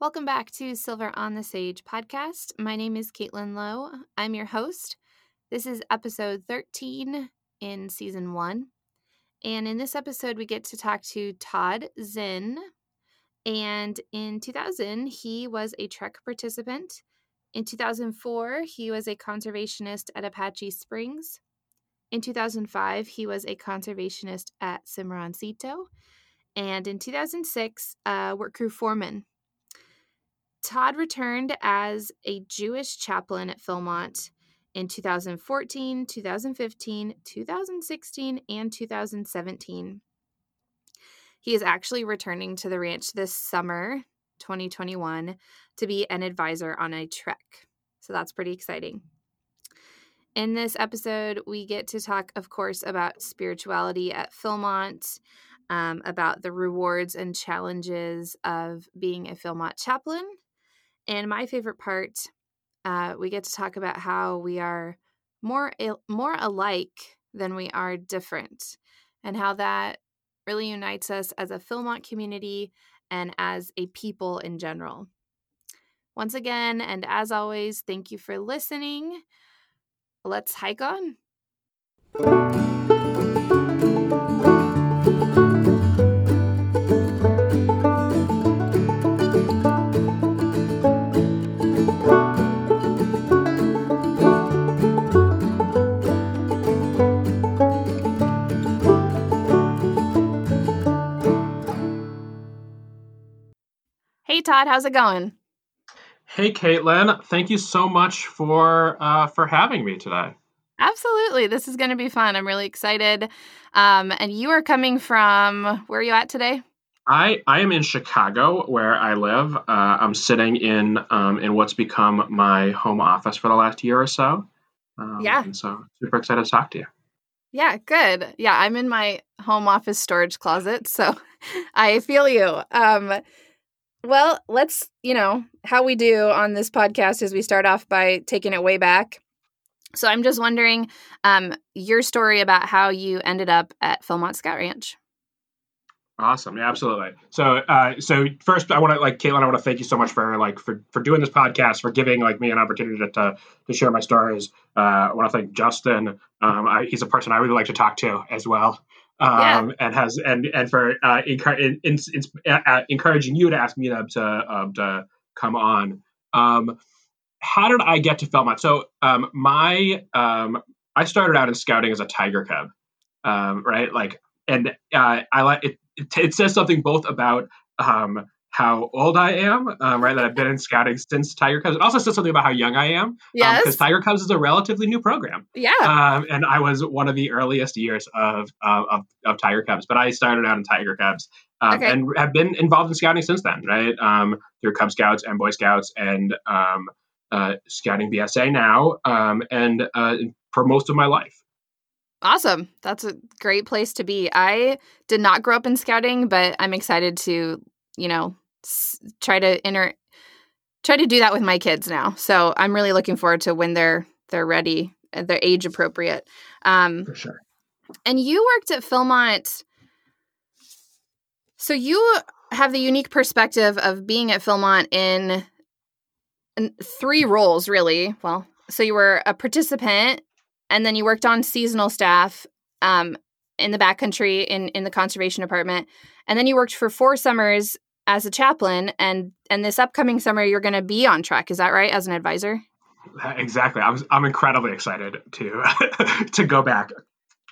Welcome back to Silver on the Sage podcast. My name is Caitlin Lowe. I'm your host. This is episode 13 in season one. And in this episode, we get to talk to Todd Zinn. And in 2000, he was a Trek participant. In 2004, he was a conservationist at Apache Springs. In 2005, he was a conservationist at Cimarroncito. And in 2006, uh, work crew foreman Todd returned as a Jewish chaplain at Philmont in 2014, 2015, 2016, and 2017. He is actually returning to the ranch this summer, 2021, to be an advisor on a trek. So that's pretty exciting. In this episode, we get to talk, of course, about spirituality at Philmont, um, about the rewards and challenges of being a Philmont chaplain, and my favorite part, uh, we get to talk about how we are more more alike than we are different, and how that really unites us as a Philmont community and as a people in general. Once again, and as always, thank you for listening. Let's hike on. Hey Todd, how's it going? Hey Caitlin, thank you so much for uh, for having me today. Absolutely, this is going to be fun. I'm really excited. Um, and you are coming from where are you at today? I, I am in Chicago, where I live. Uh, I'm sitting in um, in what's become my home office for the last year or so. Um, yeah, and so super excited to talk to you. Yeah, good. Yeah, I'm in my home office storage closet, so I feel you. Um, well, let's, you know, how we do on this podcast is we start off by taking it way back. So I'm just wondering um, your story about how you ended up at Philmont Scout Ranch. Awesome. Yeah, absolutely. So, uh, so first, I want to like Caitlin. I want to thank you so much for like for for doing this podcast, for giving like me an opportunity to to, to share my stories. Uh, I want to thank Justin. Um, I, he's a person I really like to talk to as well um, yeah. and has and and for uh, in, in, in, uh, encouraging you to ask me to um, to come on. Um, how did I get to Philmont? So um, my um, I started out in scouting as a tiger cub, um, right? Like, and uh, I like it, it, it. says something both about um, how old I am, um, right? That I've been in scouting since Tiger Cubs. It also says something about how young I am. Yes. Because um, Tiger Cubs is a relatively new program. Yeah. Um, and I was one of the earliest years of, uh, of, of Tiger Cubs, but I started out in Tiger Cubs um, okay. and have been involved in scouting since then, right? Um, through Cub Scouts and Boy Scouts and um, uh, Scouting BSA now um, and uh, for most of my life. Awesome. That's a great place to be. I did not grow up in scouting, but I'm excited to you know try to enter try to do that with my kids now. So I'm really looking forward to when they're they're ready, uh, they're age appropriate. Um, For sure. And you worked at Philmont. So you have the unique perspective of being at Philmont in, in three roles, really. Well, so you were a participant, and then you worked on seasonal staff um, in the backcountry in in the conservation department, and then you worked for four summers as a chaplain and and this upcoming summer you're going to be on track is that right as an advisor exactly i'm, I'm incredibly excited to to go back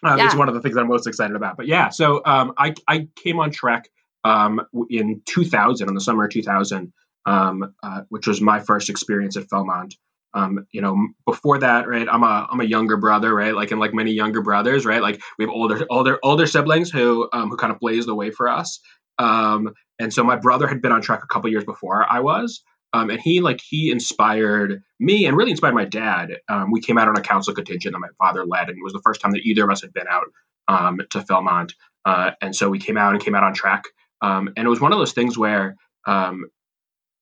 um, yeah. it's one of the things i'm most excited about but yeah so um, I, I came on trek um, in 2000 in the summer of 2000 um, uh, which was my first experience at Philmont. Um, you know, before that, right? I'm a I'm a younger brother, right? Like in like many younger brothers, right? Like we have older older older siblings who um, who kind of blaze the way for us. Um, and so my brother had been on track a couple years before I was. Um, and he like he inspired me and really inspired my dad. Um, we came out on a council contingent that my father led, and it was the first time that either of us had been out um, to Philmont. Uh, and so we came out and came out on track. Um, and it was one of those things where um,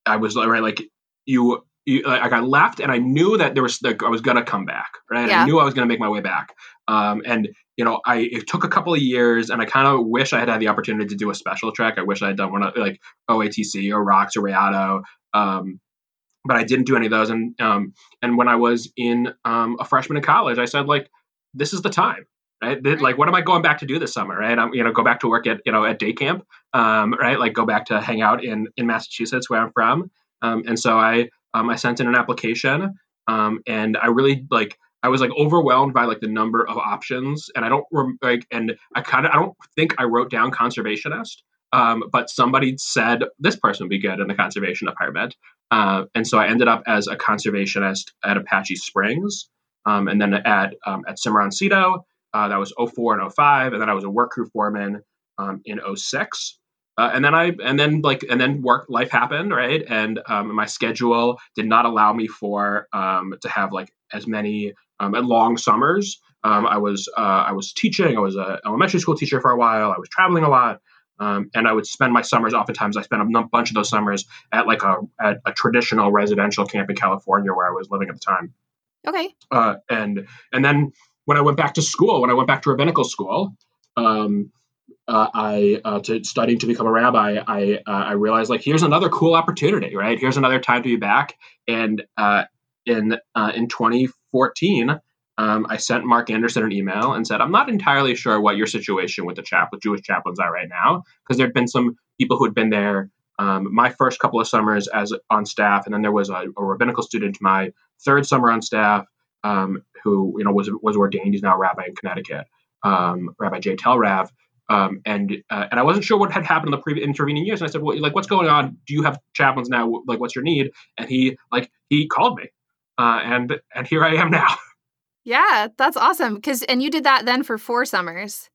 I was right, like you you, like I left and I knew that there was like I was gonna come back, right? Yeah. I knew I was gonna make my way back. Um, and you know, I it took a couple of years, and I kind of wish I had had the opportunity to do a special track. I wish I had done one of like OATC or ROCS or Rayado. Um, but I didn't do any of those. And um, and when I was in um, a freshman in college, I said like, this is the time, right? Like, what am I going back to do this summer, right? I'm you know go back to work at you know at day camp, um, right? Like go back to hang out in in Massachusetts where I'm from. Um, and so I um, I sent in an application, um, and I really like I was like overwhelmed by like the number of options, and I don't like, and I kind of I don't think I wrote down conservationist, um, but somebody said this person would be good in the conservation department, uh, and so I ended up as a conservationist at Apache Springs, um, and then at um, at Cimarroncito, uh, that was 04 and 05, and then I was a work crew foreman um, in 06. Uh, and then I and then like and then work life happened right and um, my schedule did not allow me for um, to have like as many um, at long summers. Um, I was uh, I was teaching. I was an elementary school teacher for a while. I was traveling a lot, um, and I would spend my summers. Oftentimes, I spent a bunch of those summers at like a at a traditional residential camp in California where I was living at the time. Okay. Uh, and and then when I went back to school, when I went back to rabbinical school, um, uh, I uh, to studying to become a rabbi, I uh, I realized like here's another cool opportunity, right? Here's another time to be back. And uh, in uh, in 2014, um, I sent Mark Anderson an email and said, I'm not entirely sure what your situation with the chap with Jewish chaplains are right now, because there'd been some people who had been there um, my first couple of summers as on staff, and then there was a, a rabbinical student my third summer on staff um, who you know was was ordained. He's now a rabbi in Connecticut, um, Rabbi J. Telrav. Um, and uh, and I wasn't sure what had happened in the previous intervening years. And I said, well, like, what's going on? Do you have chaplains now? Like, what's your need? And he like he called me, uh, and and here I am now. Yeah, that's awesome. Because and you did that then for four summers.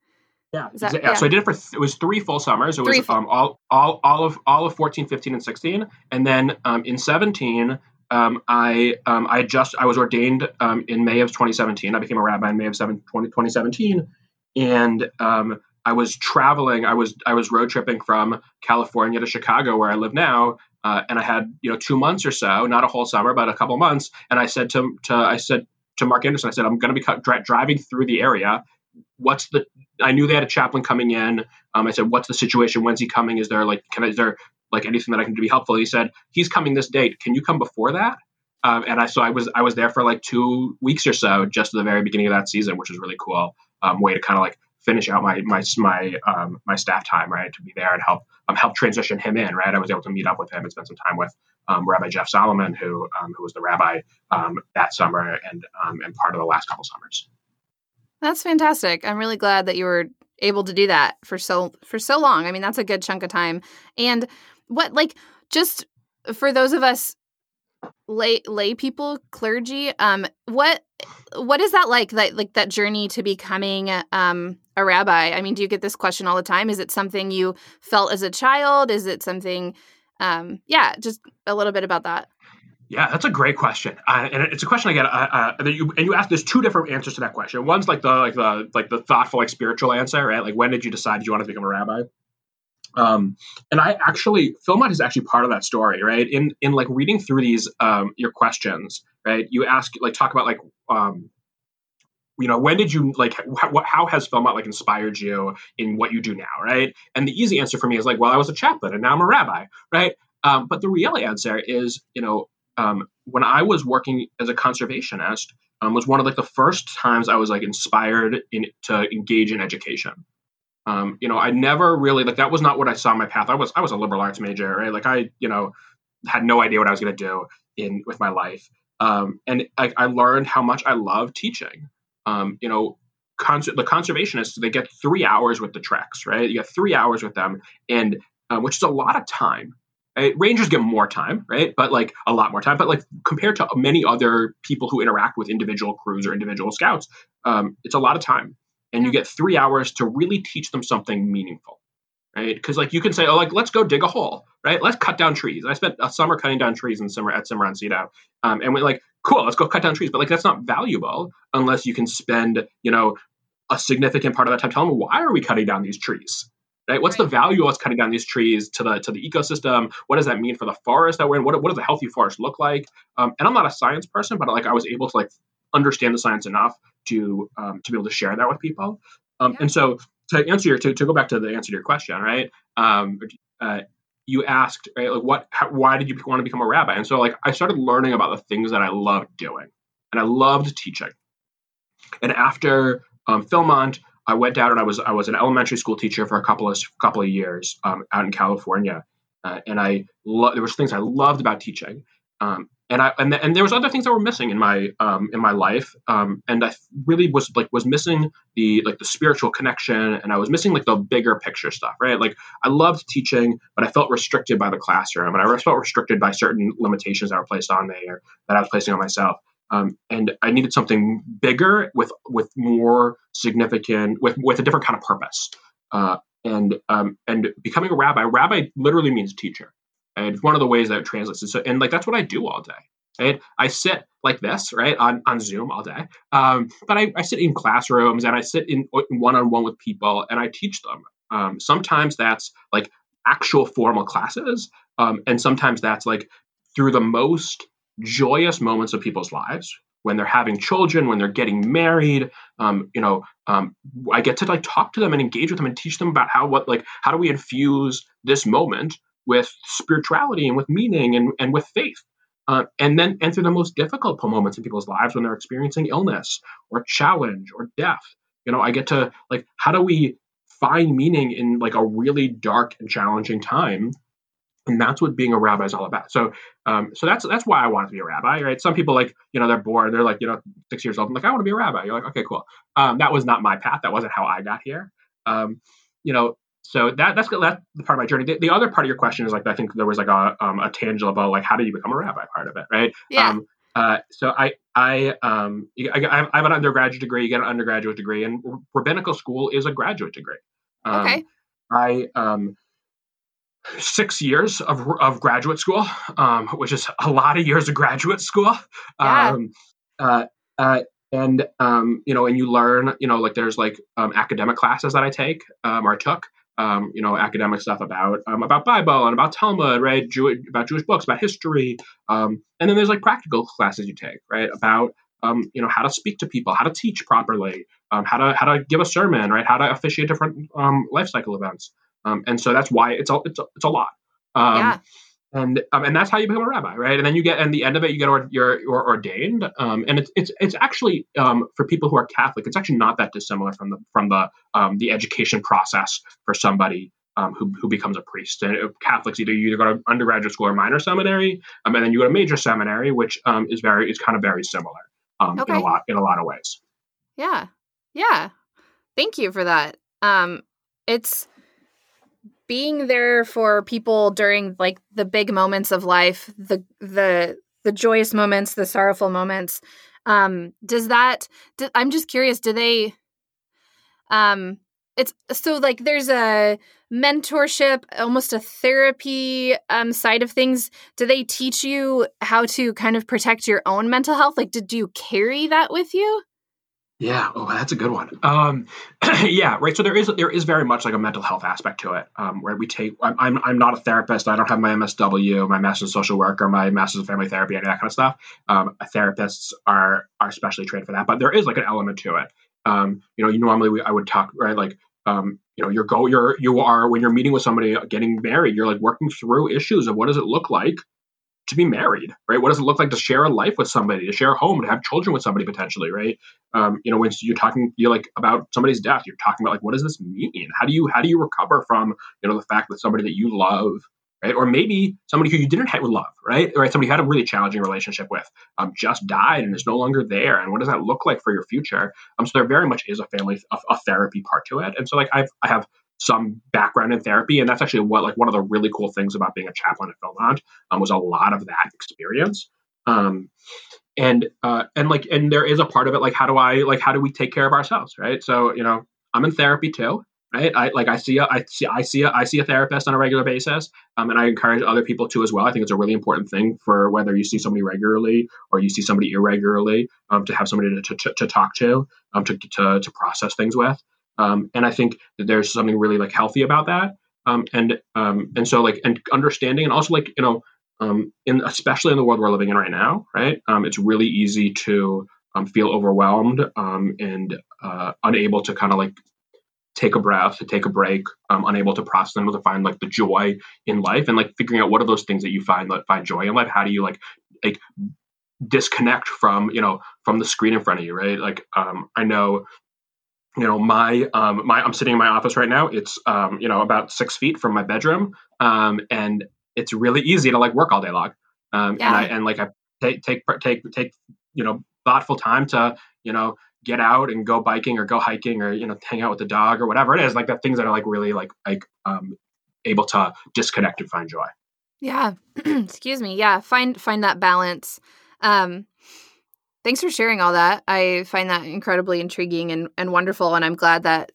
Yeah. That, yeah. yeah. So I did it for th- it was three full summers. It was um, all all all of all of 14, 15, and 16. And then um, in 17, um, I um, I just I was ordained um, in May of 2017. I became a rabbi in May of 7, 20, 2017. And um, I was traveling. I was I was road tripping from California to Chicago, where I live now, uh, and I had you know two months or so, not a whole summer, but a couple months. And I said to to I said to Mark Anderson, I said, I'm going to be dri- driving through the area. What's the? I knew they had a chaplain coming in. Um, I said, what's the situation? When's he coming? Is there like, can I, is there like anything that I can do to be helpful? He said, he's coming this date. Can you come before that? Um, and I so I was I was there for like two weeks or so, just at the very beginning of that season, which was really cool. Um, way to kind of like finish out my my my um, my staff time, right? To be there and help um, help transition him in, right? I was able to meet up with him and spend some time with um, Rabbi Jeff Solomon, who um, who was the rabbi um, that summer and um, and part of the last couple summers. That's fantastic. I'm really glad that you were able to do that for so for so long. I mean, that's a good chunk of time. And what like just for those of us lay lay people clergy um what what is that like that like that journey to becoming um a rabbi i mean do you get this question all the time is it something you felt as a child is it something um yeah just a little bit about that yeah, that's a great question, uh, and it's a question I get. Uh, uh, you, and you ask. There's two different answers to that question. One's like the like the like the thoughtful, like spiritual answer, right? Like when did you decide you wanted to become a rabbi? Um, and I actually, Philmont is actually part of that story, right? In in like reading through these um, your questions, right? You ask like talk about like um, you know when did you like how, how has Philmont like inspired you in what you do now, right? And the easy answer for me is like, well, I was a chaplain and now I'm a rabbi, right? Um, but the real answer is, you know, um, when I was working as a conservationist, um, was one of like the first times I was like inspired in to engage in education um, you know, I never really like that was not what I saw my path. I was I was a liberal arts major, right? Like I, you know, had no idea what I was going to do in with my life. Um, and I, I, learned how much I love teaching. Um, you know, the conservationists they get three hours with the treks, right? You get three hours with them, and uh, which is a lot of time. Right? Rangers get more time, right? But like a lot more time. But like compared to many other people who interact with individual crews or individual scouts, um, it's a lot of time and you get three hours to really teach them something meaningful right because like you can say oh like let's go dig a hole right let's cut down trees i spent a summer cutting down trees in summer at Cimarroncito um, and we're like cool let's go cut down trees but like that's not valuable unless you can spend you know a significant part of that time telling them why are we cutting down these trees right? What's right. the value of us cutting down these trees to the to the ecosystem? What does that mean for the forest that we're in? What, what does a healthy forest look like? Um, and I'm not a science person, but like I was able to like understand the science enough to um, to be able to share that with people. Um, yeah. And so to answer your to, to go back to the answer to your question, right? Um, uh, you asked, right, like what, how, why did you want to become a rabbi? And so like I started learning about the things that I loved doing, and I loved teaching. And after um, Philmont, I went out and I was I was an elementary school teacher for a couple of couple of years um, out in California, uh, and I lo- there was things I loved about teaching, um, and I and, and there was other things that were missing in my um, in my life, um, and I really was like was missing the like the spiritual connection, and I was missing like the bigger picture stuff, right? Like I loved teaching, but I felt restricted by the classroom, and I felt restricted by certain limitations that were placed on me or that I was placing on myself. Um, and I needed something bigger with with more significant with with a different kind of purpose. Uh, and um, and becoming a rabbi, rabbi literally means teacher, and it's one of the ways that it translates. And so and like that's what I do all day. Right? I sit like this, right, on, on Zoom all day. Um, but I, I sit in classrooms and I sit in one on one with people and I teach them. Um, sometimes that's like actual formal classes, um, and sometimes that's like through the most joyous moments of people's lives when they're having children when they're getting married um, you know um, i get to like talk to them and engage with them and teach them about how what like how do we infuse this moment with spirituality and with meaning and, and with faith uh, and then enter the most difficult moments in people's lives when they're experiencing illness or challenge or death you know i get to like how do we find meaning in like a really dark and challenging time and that's what being a rabbi is all about. So, um, so that's that's why I wanted to be a rabbi, right? Some people like, you know, they're bored. They're like, you know, six years old. I'm like, I want to be a rabbi. You're like, okay, cool. Um, that was not my path. That wasn't how I got here. Um, you know, so that that's that's the part of my journey. The, the, other part of your question is like, I think there was like a um, a tangent about like how do you become a rabbi part of it, right? Yeah. Um, uh, so I I um I, I have an undergraduate degree. You get an undergraduate degree, and rabbinical school is a graduate degree. Um, okay. I um six years of, of graduate school, um, which is a lot of years of graduate school. Yeah. Um, uh, uh, and um, you know, and you learn, you know, like there's like um, academic classes that I take um, or took, um, you know, academic stuff about um, about Bible and about Talmud, right? Jew- about Jewish books, about history, um, and then there's like practical classes you take, right? About um, you know how to speak to people, how to teach properly, um, how to how to give a sermon, right? How to officiate different um, life cycle events. And so that's why it's a, it's a, it's a lot. Yeah. And um, and that's how you become a rabbi, right? And then you get, and the end of it, you get or, you're, you're ordained. Um, and it's it's it's actually um, for people who are Catholic, it's actually not that dissimilar from the from the um, the education process for somebody um, who, who becomes a priest. And Catholics either you either go to undergraduate school or minor seminary, um, and then you go to major seminary, which um, is very is kind of very similar um, okay. in a lot in a lot of ways. Yeah, yeah. Thank you for that. Um, it's being there for people during like the big moments of life, the the the joyous moments, the sorrowful moments. Um, does that? Do, I'm just curious. Do they? Um, it's so like there's a mentorship, almost a therapy um, side of things. Do they teach you how to kind of protect your own mental health? Like, did you carry that with you? Yeah, oh, that's a good one. Um, yeah, right. So there is there is very much like a mental health aspect to it, um, where we take. I'm, I'm not a therapist. I don't have my MSW, my master's in social work, or my master's in family therapy, any of that kind of stuff. Um, therapists are are specially trained for that, but there is like an element to it. Um, you know, you normally we, I would talk right like um, you know, you're go you're you are when you're meeting with somebody getting married, you're like working through issues of what does it look like to be married, right? What does it look like to share a life with somebody, to share a home, to have children with somebody potentially, right? Um, you know, when you're talking, you're like about somebody's death, you're talking about like, what does this mean? How do you how do you recover from you know the fact that somebody that you love, right, or maybe somebody who you didn't have love, right, right, somebody you had a really challenging relationship with, um, just died and is no longer there, and what does that look like for your future? Um, so there very much is a family a, a therapy part to it, and so like I've I have some background in therapy, and that's actually what like one of the really cool things about being a chaplain at Philmont um, was a lot of that experience. Um, and uh, and like and there is a part of it like how do I like how do we take care of ourselves, right? So you know I'm in therapy too, right? I like I see a, I see I see a, I see a therapist on a regular basis, um, and I encourage other people to as well. I think it's a really important thing for whether you see somebody regularly or you see somebody irregularly, um, to have somebody to, to, to talk to, um, to, to to process things with. Um, and I think that there's something really like healthy about that. Um, and um, and so like and understanding and also like you know um, in especially in the world we're living in right now, right? Um, it's really easy to um, feel overwhelmed um, and uh, unable to kind of like take a breath, to take a break, um, unable to process, unable to find like the joy in life, and like figuring out what are those things that you find that find joy in life. How do you like like disconnect from you know from the screen in front of you, right? Like um, I know you know my um my i'm sitting in my office right now. It's um you know about six feet from my bedroom. Um and it's really easy to like work all day long. Um yeah. and i and like i take take take take you know thoughtful time to you know get out and go biking or go hiking or you know hang out with the dog or whatever it is like the things that are like really like like um able to disconnect and find joy. Yeah. Excuse me. Yeah. Find find that balance. Um thanks for sharing all that. I find that incredibly intriguing and, and wonderful and i'm glad that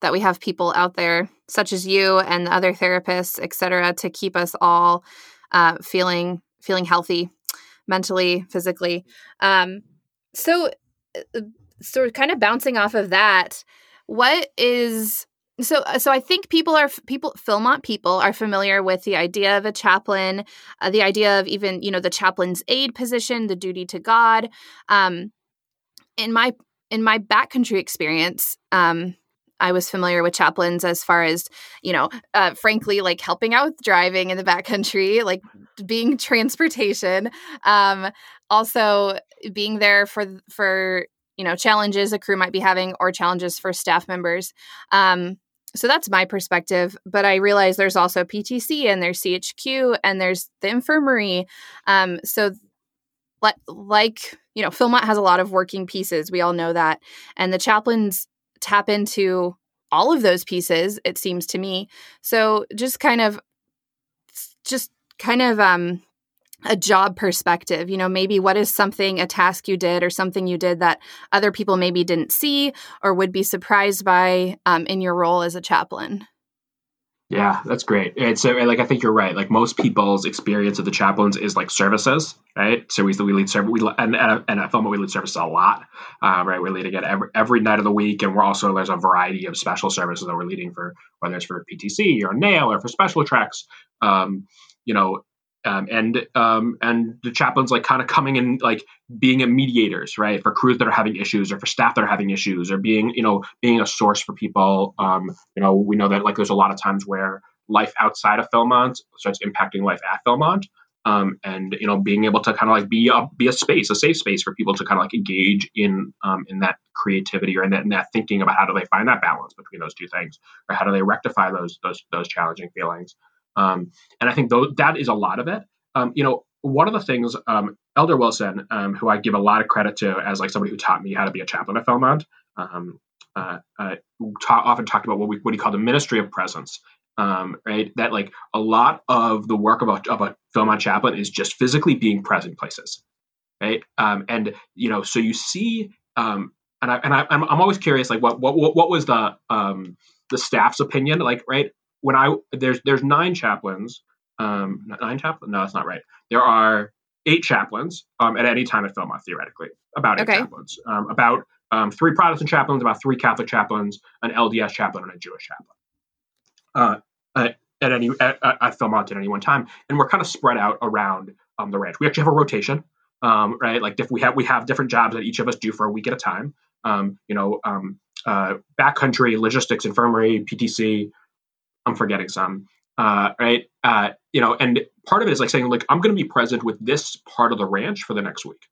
that we have people out there such as you and other therapists et cetera to keep us all uh, feeling feeling healthy mentally physically. Um, so uh, sort of kind of bouncing off of that, what is so uh, so I think people are people Philmont people are familiar with the idea of a chaplain, uh, the idea of even you know the chaplain's aide position, the duty to God. Um, in my in my backcountry experience, um, I was familiar with chaplains as far as, you know, uh, frankly, like helping out with driving in the backcountry, like being transportation, um, also being there for for you know challenges a crew might be having or challenges for staff members um, so that's my perspective but i realize there's also ptc and there's chq and there's the infirmary um, so like, like you know philmont has a lot of working pieces we all know that and the chaplains tap into all of those pieces it seems to me. So just kind of just kind of um a job perspective. You know maybe what is something a task you did or something you did that other people maybe didn't see or would be surprised by um, in your role as a chaplain? Yeah that's great. And so like i think you're right. Like most people's experience of the chaplains is like services right? So we, we lead service we and, and, and at we lead services a lot uh, right? We're leading it every, every night of the week and we're also there's a variety of special services that we're leading for whether it's for ptc or NAYLE or for special tracks. Um, you know um, and um, and the chaplains like kind of coming in like being a mediators right for crews that are having issues or for staff that are having issues or being you know being a source for people. Um, you know we know that like there's a lot of times where life outside of Philmont starts impacting life at Philmont. Um, and you know being able to kind of like be a be a space a safe space for people to kind of like engage in um, in that creativity or in that, in that thinking about how do they find that balance between those two things or how do they rectify those those those challenging feelings um, and I think th- that is a lot of it. Um, you know, one of the things um, Elder Wilson, um, who I give a lot of credit to as like somebody who taught me how to be a chaplain at Philmont, um, uh, uh, ta- often talked about what we what he called the ministry of presence. Um, right, that like a lot of the work of a, of a Philmont chaplain is just physically being present places, right? and you know, so you see, and I and I, I'm, I'm always curious, like what what what was the the staff's opinion, like right? When I there's there's nine chaplains. Um, nine chaplains? No, that's not right. There are eight chaplains um, at any time at Philmont, theoretically. About eight okay. chaplains. Um, about um, three Protestant chaplains, about three Catholic chaplains, an LDS chaplain, and a Jewish chaplain. Uh, at, at any at, at Philmont at any one time, and we're kind of spread out around um, the ranch. We actually have a rotation, um, right? Like if we have we have different jobs that each of us do for a week at a time. Um, you know, um, uh, backcountry, logistics, infirmary, PTC, I'm forgetting some. Uh, right? Uh, you know, and part of it is like saying, like, I'm going to be present with this part of the ranch for the next week.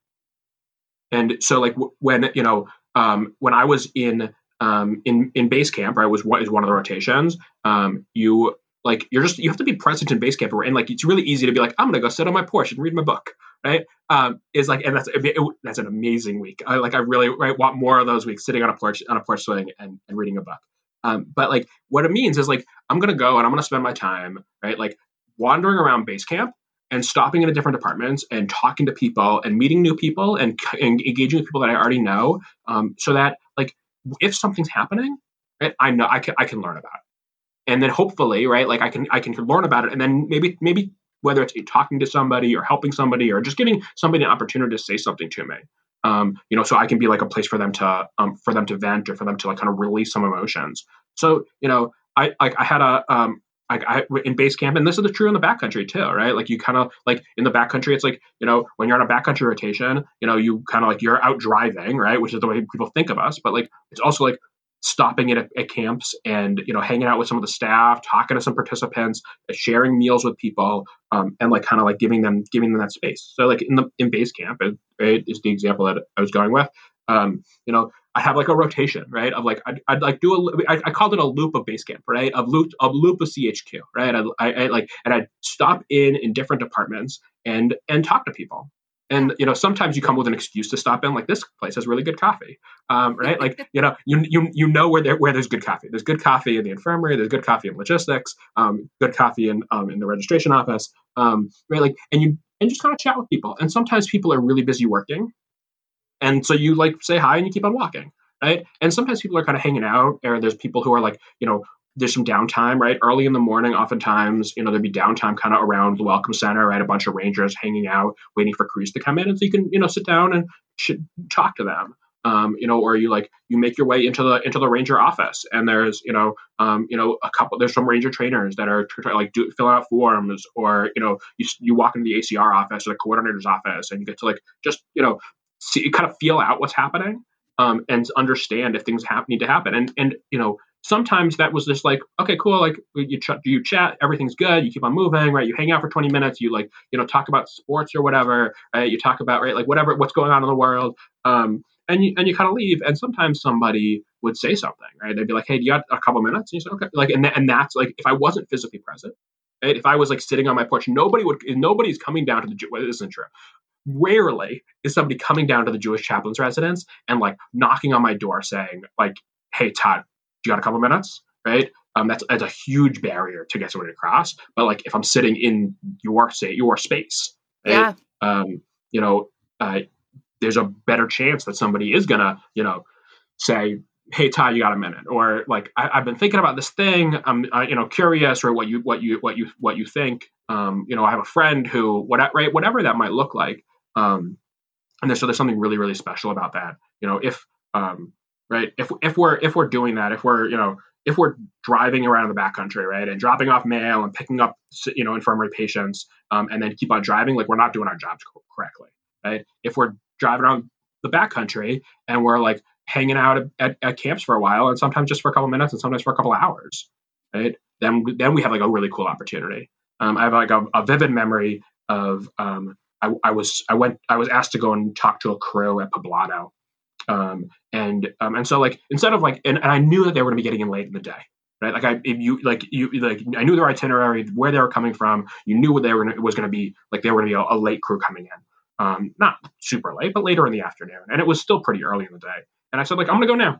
And so, like, w- when you know, um, when I was in um, in in base camp, right, was what is one of the rotations. Um, you like you're just you have to be present in base camp, and like it's really easy to be like, I'm going to go sit on my porch and read my book, right? Um, is like, and that's it, it, that's an amazing week. I like I really right, want more of those weeks sitting on a porch on a porch swing and, and reading a book. Um, but like what it means is like I'm gonna go and I'm gonna spend my time right like wandering around base camp and stopping into different departments and talking to people and meeting new people and, and engaging with people that I already know, um, so that like if something's happening, right, I know I can I can learn about it, and then hopefully right like I can I can learn about it, and then maybe maybe whether it's talking to somebody or helping somebody or just giving somebody an opportunity to say something to me, Um, you know, so I can be like a place for them to um, for them to vent or for them to like kind of release some emotions. So you know, I like I had a um, like I, in base camp, and this is the true in the backcountry too, right? Like you kind of like in the backcountry, it's like you know when you're on a backcountry rotation, you know you kind of like you're out driving, right? Which is the way people think of us, but like it's also like stopping at, at camps and you know hanging out with some of the staff, talking to some participants, sharing meals with people, um, and like kind of like giving them giving them that space. So like in the in base camp, it, it is the example that I was going with. Um, you know, I have like a rotation, right? Of like I'd, I'd like do a I, I called it a loop of base camp, right? Of loop of loop of CHQ, right? I, I, I like and I'd stop in in different departments and and talk to people. And you know, sometimes you come with an excuse to stop in. Like this place has really good coffee, um, right? Like you know, you you you know where there where there's good coffee. There's good coffee in the infirmary. There's good coffee in logistics. Um, good coffee in um, in the registration office, um, right? Like, and you and just kind of chat with people. And sometimes people are really busy working, and so you like say hi and you keep on walking, right? And sometimes people are kind of hanging out, or there's people who are like, you know, there's some downtime, right? Early in the morning, oftentimes, you know, there'd be downtime kind of around the welcome center, right? A bunch of rangers hanging out, waiting for crews to come in, and so you can, you know, sit down and talk to them. Um, you know, or you like you make your way into the into the ranger office, and there's you know, um, you know, a couple. There's some ranger trainers that are like do, filling out forms, or you know, you you walk into the ACR office or the coordinator's office, and you get to like just you know see, kind of feel out what's happening um, and understand if things have, need to happen. And and you know sometimes that was just like okay cool like you ch- you chat everything's good you keep on moving right you hang out for 20 minutes you like you know talk about sports or whatever right you talk about right like whatever what's going on in the world um, and you and you kind of leave and sometimes somebody would say something right they'd be like hey do you got a couple minutes and you say okay like and, th- and that's like if i wasn't physically present right if i was like sitting on my porch nobody would nobody's coming down to the well, this isn't true rarely is somebody coming down to the Jewish chaplain's residence and like knocking on my door saying like, "Hey Todd, you got a couple minutes?" Right? Um, that's that's a huge barrier to get somebody to cross. But like if I'm sitting in your say your space, right? yeah, um, you know, uh, there's a better chance that somebody is gonna you know say hey Ty, you got a minute or like I, have been thinking about this thing i'm uh, you know curious or what you what you what you what you think um, you know i have a friend who what right whatever that might look like um, and there's, so there's something really, really special about that. You know, if um, right, if if we're if we're doing that, if we're you know if we're driving around in the backcountry, right, and dropping off mail and picking up you know infirmary patients, um, and then keep on driving, like we're not doing our jobs correctly, right? If we're driving around the backcountry and we're like hanging out at, at, camps for a while, and sometimes just for a couple minutes, and sometimes for a couple of hours, right? Then then we have like a really cool opportunity. Um, I have like a, a vivid memory of um, I, I, was I went I was asked to go and talk to a crew at Pueblano, um, and um, and so like instead of like and, and I knew that they were going to be getting in late in the day, right? Like I you like you like I knew their itinerary, where they were coming from. You knew what they were was going to be like. They were going to be a, a, late crew coming in, um, not super late, but later in the afternoon, and it was still pretty early in the day. And I said like I'm to go now,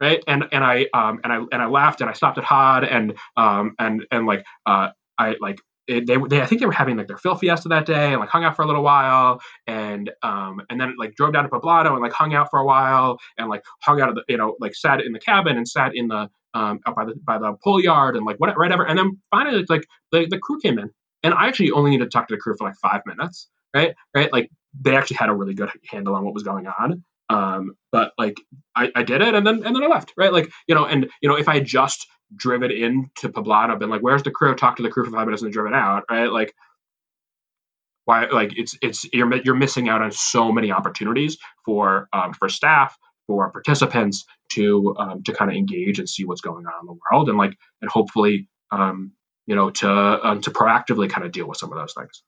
right? And and I um and I and I laughed and I stopped at Hod and um and and like uh I like it, they, they I think they were having like their Phil Fiesta that day and like hung out for a little while and um and then like drove down to Pueblano and like hung out for a while and like hung out of the you know like sat in the cabin and sat in the um out by the by the pull yard and like whatever whatever and then finally like the, the crew came in. And I actually only needed to talk to the crew for like five minutes right right like they actually had a really good handle on what was going on um but like I, I did it and then and then I left right like you know and you know if I just driven into Pueblano, been like, "Where's the crew?" Talk to the crew for five minutes and driven out, right? Like, why? Like, it's it's you're you're missing out on so many opportunities for um, for staff, for participants to um, to kind of engage and see what's going on in the world, and like, and hopefully, um, you know, to um, to proactively kind of deal with some of those things.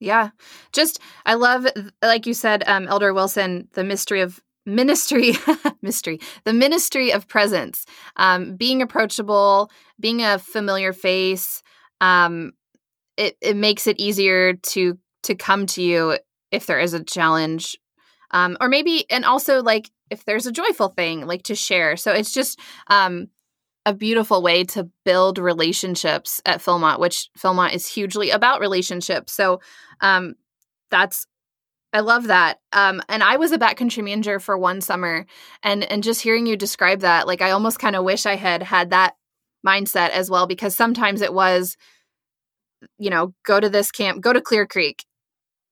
Yeah, just I love, like you said, um, Elder Wilson, the mystery of ministry mystery the ministry of presence um, being approachable being a familiar face um, it, it makes it easier to to come to you if there is a challenge um, or maybe and also like if there's a joyful thing like to share. So it's just um, a beautiful way to build relationships at Philmont, which Philmont is hugely about relationships. So um, that's I love that. Um, and I was a backcountry manager for one summer, and and just hearing you describe that, like I almost kind of wish I had had that mindset as well, because sometimes it was, you know, go to this camp, go to Clear Creek,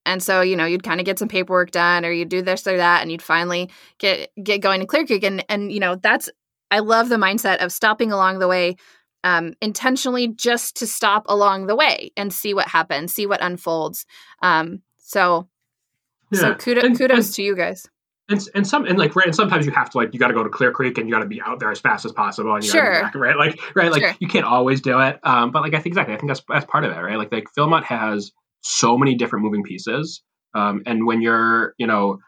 And so, you know, you'd kind of get some paperwork done or you'd do this or that and you'd finally get get going to Clear Creek. And and you know, that's I love the mindset of stopping along the way um, intentionally just to stop along the way and see what happens, see what unfolds. Um, so, yeah. so kudos, and, kudos and, to you guys. And, and some and like right and sometimes you have to like you got to go to Clear Creek and you got to be out there as fast as possible and you sure. Back, right like right like sure. you can't always do it um but like I think exactly I think that's that's part of it right like like Philmont has so many different moving pieces um and when you're you know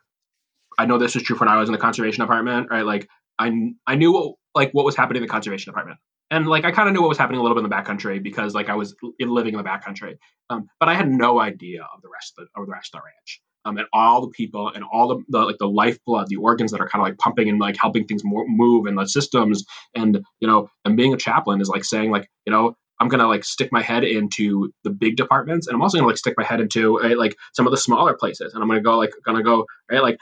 I know this was true when I was in the conservation department right like I I knew what, like what was happening in the conservation department and like I kind of knew what was happening a little bit in the backcountry because like I was living in the backcountry, um, but I had no idea of the rest of the, of the rest of the ranch. Um, and all the people and all the, the like the lifeblood, the organs that are kind of like pumping and like helping things more, move and the systems. And you know, and being a chaplain is like saying like you know I'm gonna like stick my head into the big departments, and I'm also gonna like stick my head into right, like some of the smaller places, and I'm gonna go like gonna go right like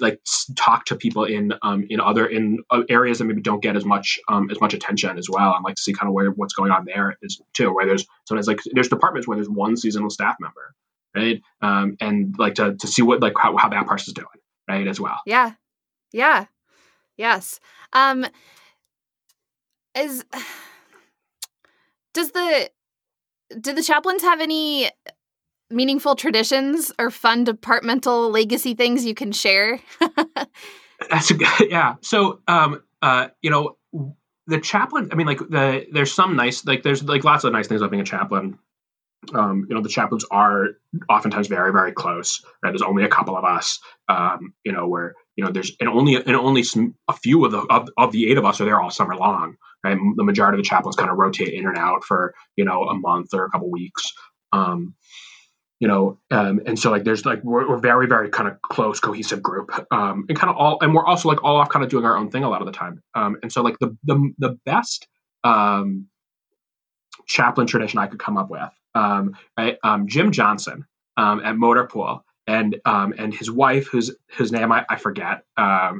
like talk to people in um, in other in uh, areas that maybe don't get as much um, as much attention as well, and like to see kind of where what's going on there is too. Where there's sometimes like there's departments where there's one seasonal staff member, right? Um, and like to to see what like how, how that person's doing, right, as well. Yeah, yeah, yes. Um, is does the do the chaplains have any meaningful traditions or fun departmental legacy things you can share? That's a, yeah. So, um, uh, you know, the chaplain. I mean, like the there's some nice like there's like lots of nice things about being a chaplain. Um, you know, the chaplains are oftentimes very very close. Right, there's only a couple of us. Um, you know, where you know there's and only and only some, a few of the of, of the eight of us are there all summer long. Right, the majority of the chaplains kind of rotate in and out for you know a month or a couple weeks. Um, you know um, and so like there's like we're, we're very very kind of close cohesive group um, and kind of all and we're also like all off kind of doing our own thing a lot of the time um, and so like the the, the best um, chaplain tradition i could come up with um, right um, jim johnson at motorpool and and his wife whose whose name i, I forget uh,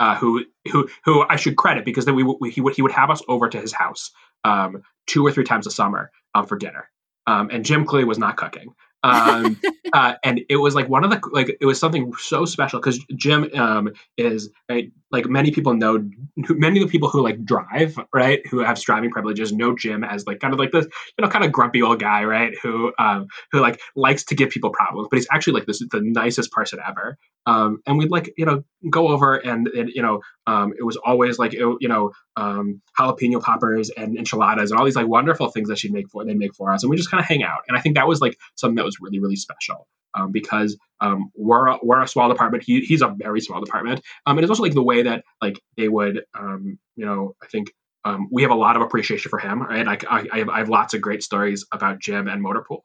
uh, who who who I should credit because then we, we, he would he would have us over to his house um, two or three times a summer um, for dinner, um, and Jim clearly was not cooking. Um, uh, and it was like one of the like it was something so special because Jim um, is right, like many people know many of the people who like drive right who have driving privileges know Jim as like kind of like this you know kind of grumpy old guy right who um, who like likes to give people problems but he's actually like this the nicest person ever. Um, and we'd like you know go over and, and you know um, it was always like it, you know um, jalapeno poppers and enchiladas and all these like wonderful things that she'd make for they make for us and we just kind of hang out. And I think that was like something that was really really special um, because um, we're a, we're a small department he, he's a very small department um, and it's also like the way that like they would um, you know I think um, we have a lot of appreciation for him right like I, I, have, I have lots of great stories about Jim and Motorpool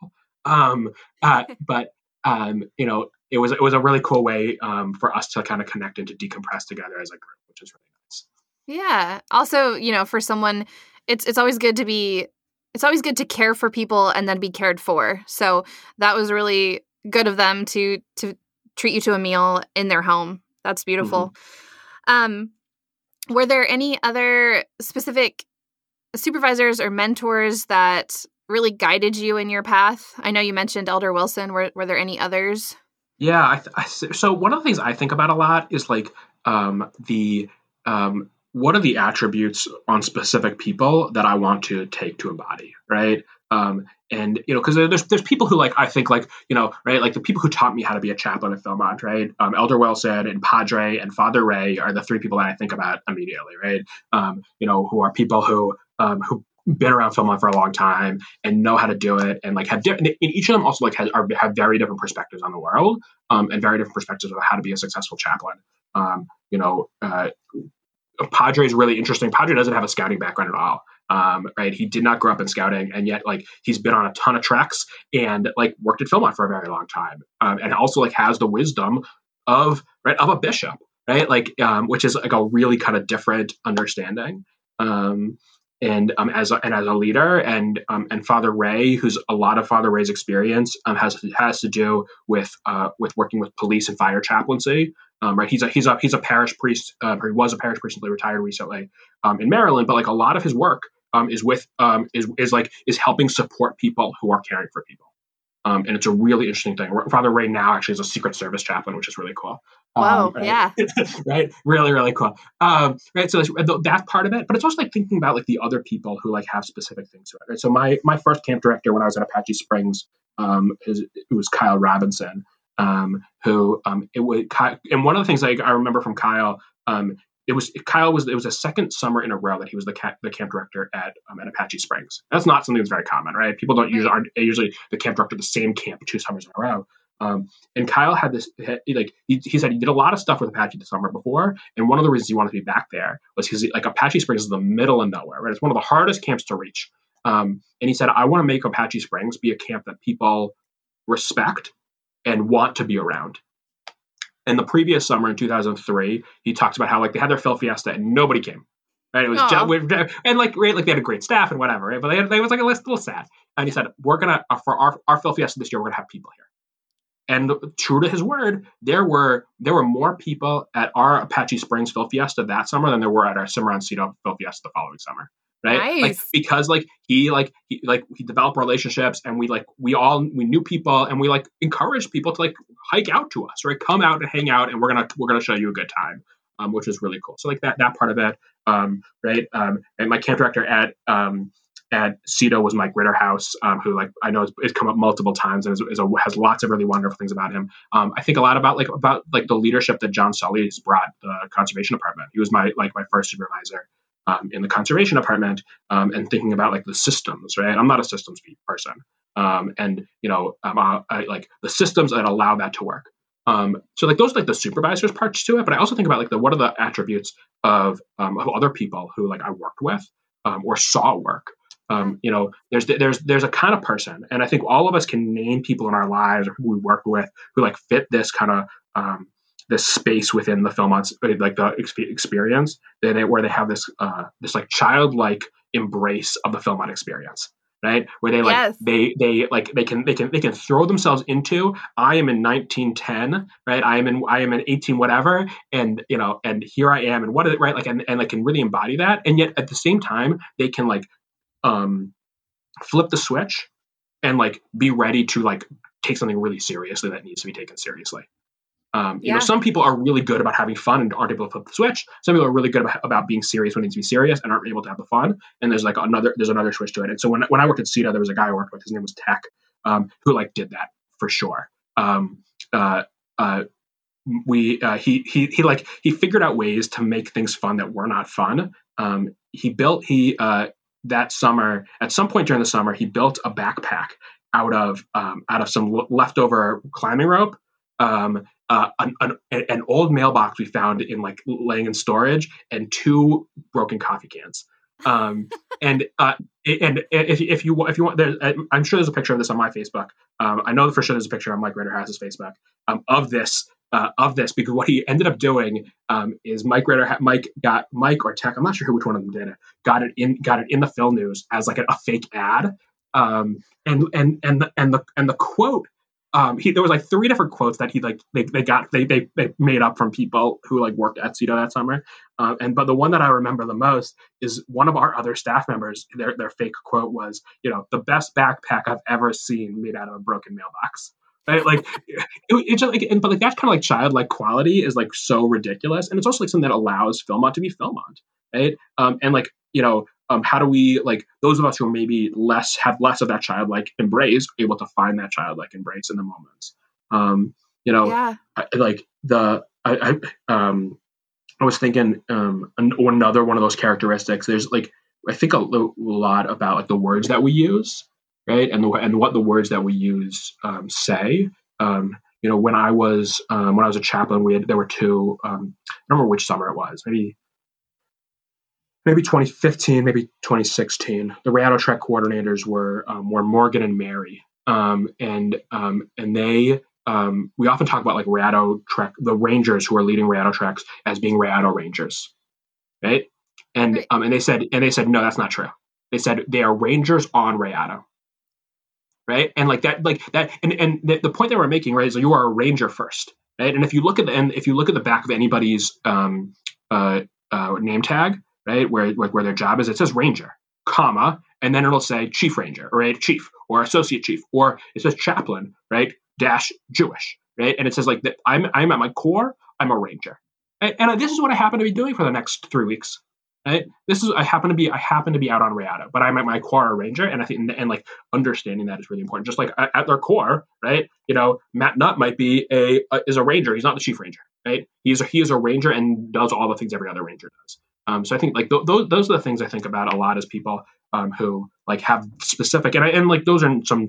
um, uh, but um, you know, it was it was a really cool way um, for us to kind of connect and to decompress together as a group, which is really nice. Yeah. Also, you know, for someone, it's it's always good to be it's always good to care for people and then be cared for. So that was really good of them to to treat you to a meal in their home. That's beautiful. Mm-hmm. Um, were there any other specific supervisors or mentors that really guided you in your path? I know you mentioned Elder Wilson. Were were there any others? Yeah, I th- I, so one of the things I think about a lot is like um, the um, what are the attributes on specific people that I want to take to embody, right? Um, and you know, because there's there's people who like I think like you know, right, like the people who taught me how to be a chaplain at Philmont, right? Um, Elder Wilson and Padre and Father Ray are the three people that I think about immediately, right? Um, you know, who are people who um, who been around Philmont for a long time and know how to do it and like have different and each of them also like has, are, have very different perspectives on the world um, and very different perspectives of how to be a successful chaplain um, you know uh, padre is really interesting padre doesn't have a scouting background at all um, right he did not grow up in scouting and yet like he's been on a ton of treks and like worked at Philmont for a very long time um, and also like has the wisdom of right of a bishop right like um, which is like a really kind of different understanding um, and um, as a, and as a leader, and um, and Father Ray, who's a lot of Father Ray's experience um, has has to do with uh, with working with police and fire chaplaincy. Um, right, he's a he's a he's a parish priest, uh, or he was a parish priest until retired recently um, in Maryland. But like a lot of his work um, is with is is like is helping support people who are caring for people. Um, and it's a really interesting thing. Father Ray now actually is a Secret Service chaplain, which is really cool. Whoa, um, right? yeah, right, really, really cool. Um, right, so that part of it, but it's also like thinking about like the other people who like have specific things to it. Right? So my my first camp director when I was at Apache Springs, um, is, it was Kyle Robinson, um, who um, it was, and one of the things like I remember from Kyle, um, it was Kyle was it was a second summer in a row that he was the camp, the camp director at um, at Apache Springs. That's not something that's very common, right? People don't usually aren't usually the camp director the same camp two summers in a row. Um, and Kyle had this like he, he, said he did a lot of stuff with Apache the summer before, and one of the reasons he wanted to be back there was because like Apache Springs is the middle of nowhere, right? It's one of the hardest camps to reach. Um, and he said, I want to make Apache Springs be a camp that people respect and want to be around. And the previous summer in 2003, he talks about how like they had their Phil Fiesta and nobody came. Right? It was just, and like right, like they had a great staff and whatever, right? But they, had, they was like a little sad. And he said, "We're gonna uh, for our our Phil Fiesta this year, we're gonna have people here." And true to his word, there were there were more people at our Apache Springs Phil Fiesta that summer than there were at our Cimarroncito Phil Fiesta the following summer right? Nice. Like because like he like he like he developed relationships and we like we all we knew people and we like encouraged people to like hike out to us, right? Come out and hang out and we're gonna we're gonna show you a good time. Um, which is really cool. So like that that part of it, um, right? Um, and my camp director at um, at Cito was Mike Ritterhouse, um, who like I know has, has, come up multiple times and is, is a, has lots of really wonderful things about him. Um, I think a lot about like about like the leadership that John Sully has brought the conservation department. He was my like my first supervisor um, in the conservation department um, and thinking about like the systems, right? I'm not a systems person, um, and you know, uh, I, like the systems that allow that to work. Um, so like those are like the supervisors parts to it, but I also think about like the what are the attributes of, um, of other people who like I worked with um, or saw work. Um, you know, there's there's there's a kind of person, and I think all of us can name people in our lives or who we work with who like fit this kind of this space within the Philmont like the experience that where they have this uh, this like childlike embrace of the Philmont experience right? Where they like yes. they they like they can they can they can throw themselves into i am in 1910 right? I am in i am in 18 whatever and you know and here i am and what is it right? Like and, and like can really embody that and yet at the same time they can like um flip the switch and like be ready to like take something really seriously that needs to be taken seriously um, you yeah. know, some people are really good about having fun and aren't able to flip the switch. Some people are really good about, about being serious when it needs to be serious and aren't able to have the fun. And there's like another there's another switch to it. And so when when I worked at Cito, there was a guy I worked with. His name was Tech, um, who like did that for sure. Um, uh, uh, we uh, he he he like he figured out ways to make things fun that were not fun. Um, he built he uh, that summer at some point during the summer he built a backpack out of um, out of some leftover climbing rope um, uh, an, an, an, old mailbox we found in like laying in storage and two broken coffee cans. Um, and uh, and if, if you if you want, there, I'm sure there's a picture of this on my Facebook. Um, I know for sure there's a picture on Mike Ritterhouse's Facebook um, of this uh, of this because what he ended up doing um, is Mike Ritter Mike got Mike or Tech I'm not sure who which one of them did it got it in got it in the Phil News as like a, a fake ad um, and and and the and the and the quote um, he there was like three different quotes that he like they, they got they, they they made up from people who like worked at Cito that summer. Um, and but the one that I remember the most is one of our other staff members. Their their fake quote was, you know, the best backpack I've ever seen made out of a broken mailbox. Right? Like it, it's just like, and, but like that kind of like childlike quality is like so ridiculous, and it's also like something that allows Philmont to be Philmont, right? Um, and like you know, um, how do we like those of us who maybe less have less of that childlike embrace able to find that childlike embrace in the moments. Um, you know yeah. I, like the I, I um I was thinking um another one of those characteristics there's like I think a, a lot about like the words that we use right? And the and what the words that we use um, say. Um you know when I was um, when I was a chaplain we had there were two um, I don't remember which summer it was maybe maybe 2015, maybe 2016. The Rayado Trek coordinators were um, were Morgan and Mary, um, and um, and they um, we often talk about like Rayado Trek, the Rangers who are leading Rayado Treks as being Rayado Rangers, right? And right. Um, and they said and they said no, that's not true. They said they are Rangers on Rayado. Right. And like that, like that, and, and the, the point that we're making, right, is you are a ranger first, right? And if you look at the and if you look at the back of anybody's um, uh, uh, name tag, right? Where like where their job is, it says ranger, comma, and then it'll say chief ranger, right? Chief or associate chief, or it says chaplain, right? Dash Jewish, right? And it says like that I'm I'm at my core, I'm a ranger, and, and this is what I happen to be doing for the next three weeks. Right? This is I happen to be I happen to be out on Rayado, but I'm at my core a ranger, and I think and, and like understanding that is really important. Just like at, at, their core, right? You know, Matt Nutt might be a, a is a ranger. He's not the chief ranger, right? He's a, he is a ranger and does all the things every other ranger does. Um, so I think like th- those those are the things I think about a lot as people um, who like have specific and I, and like those are some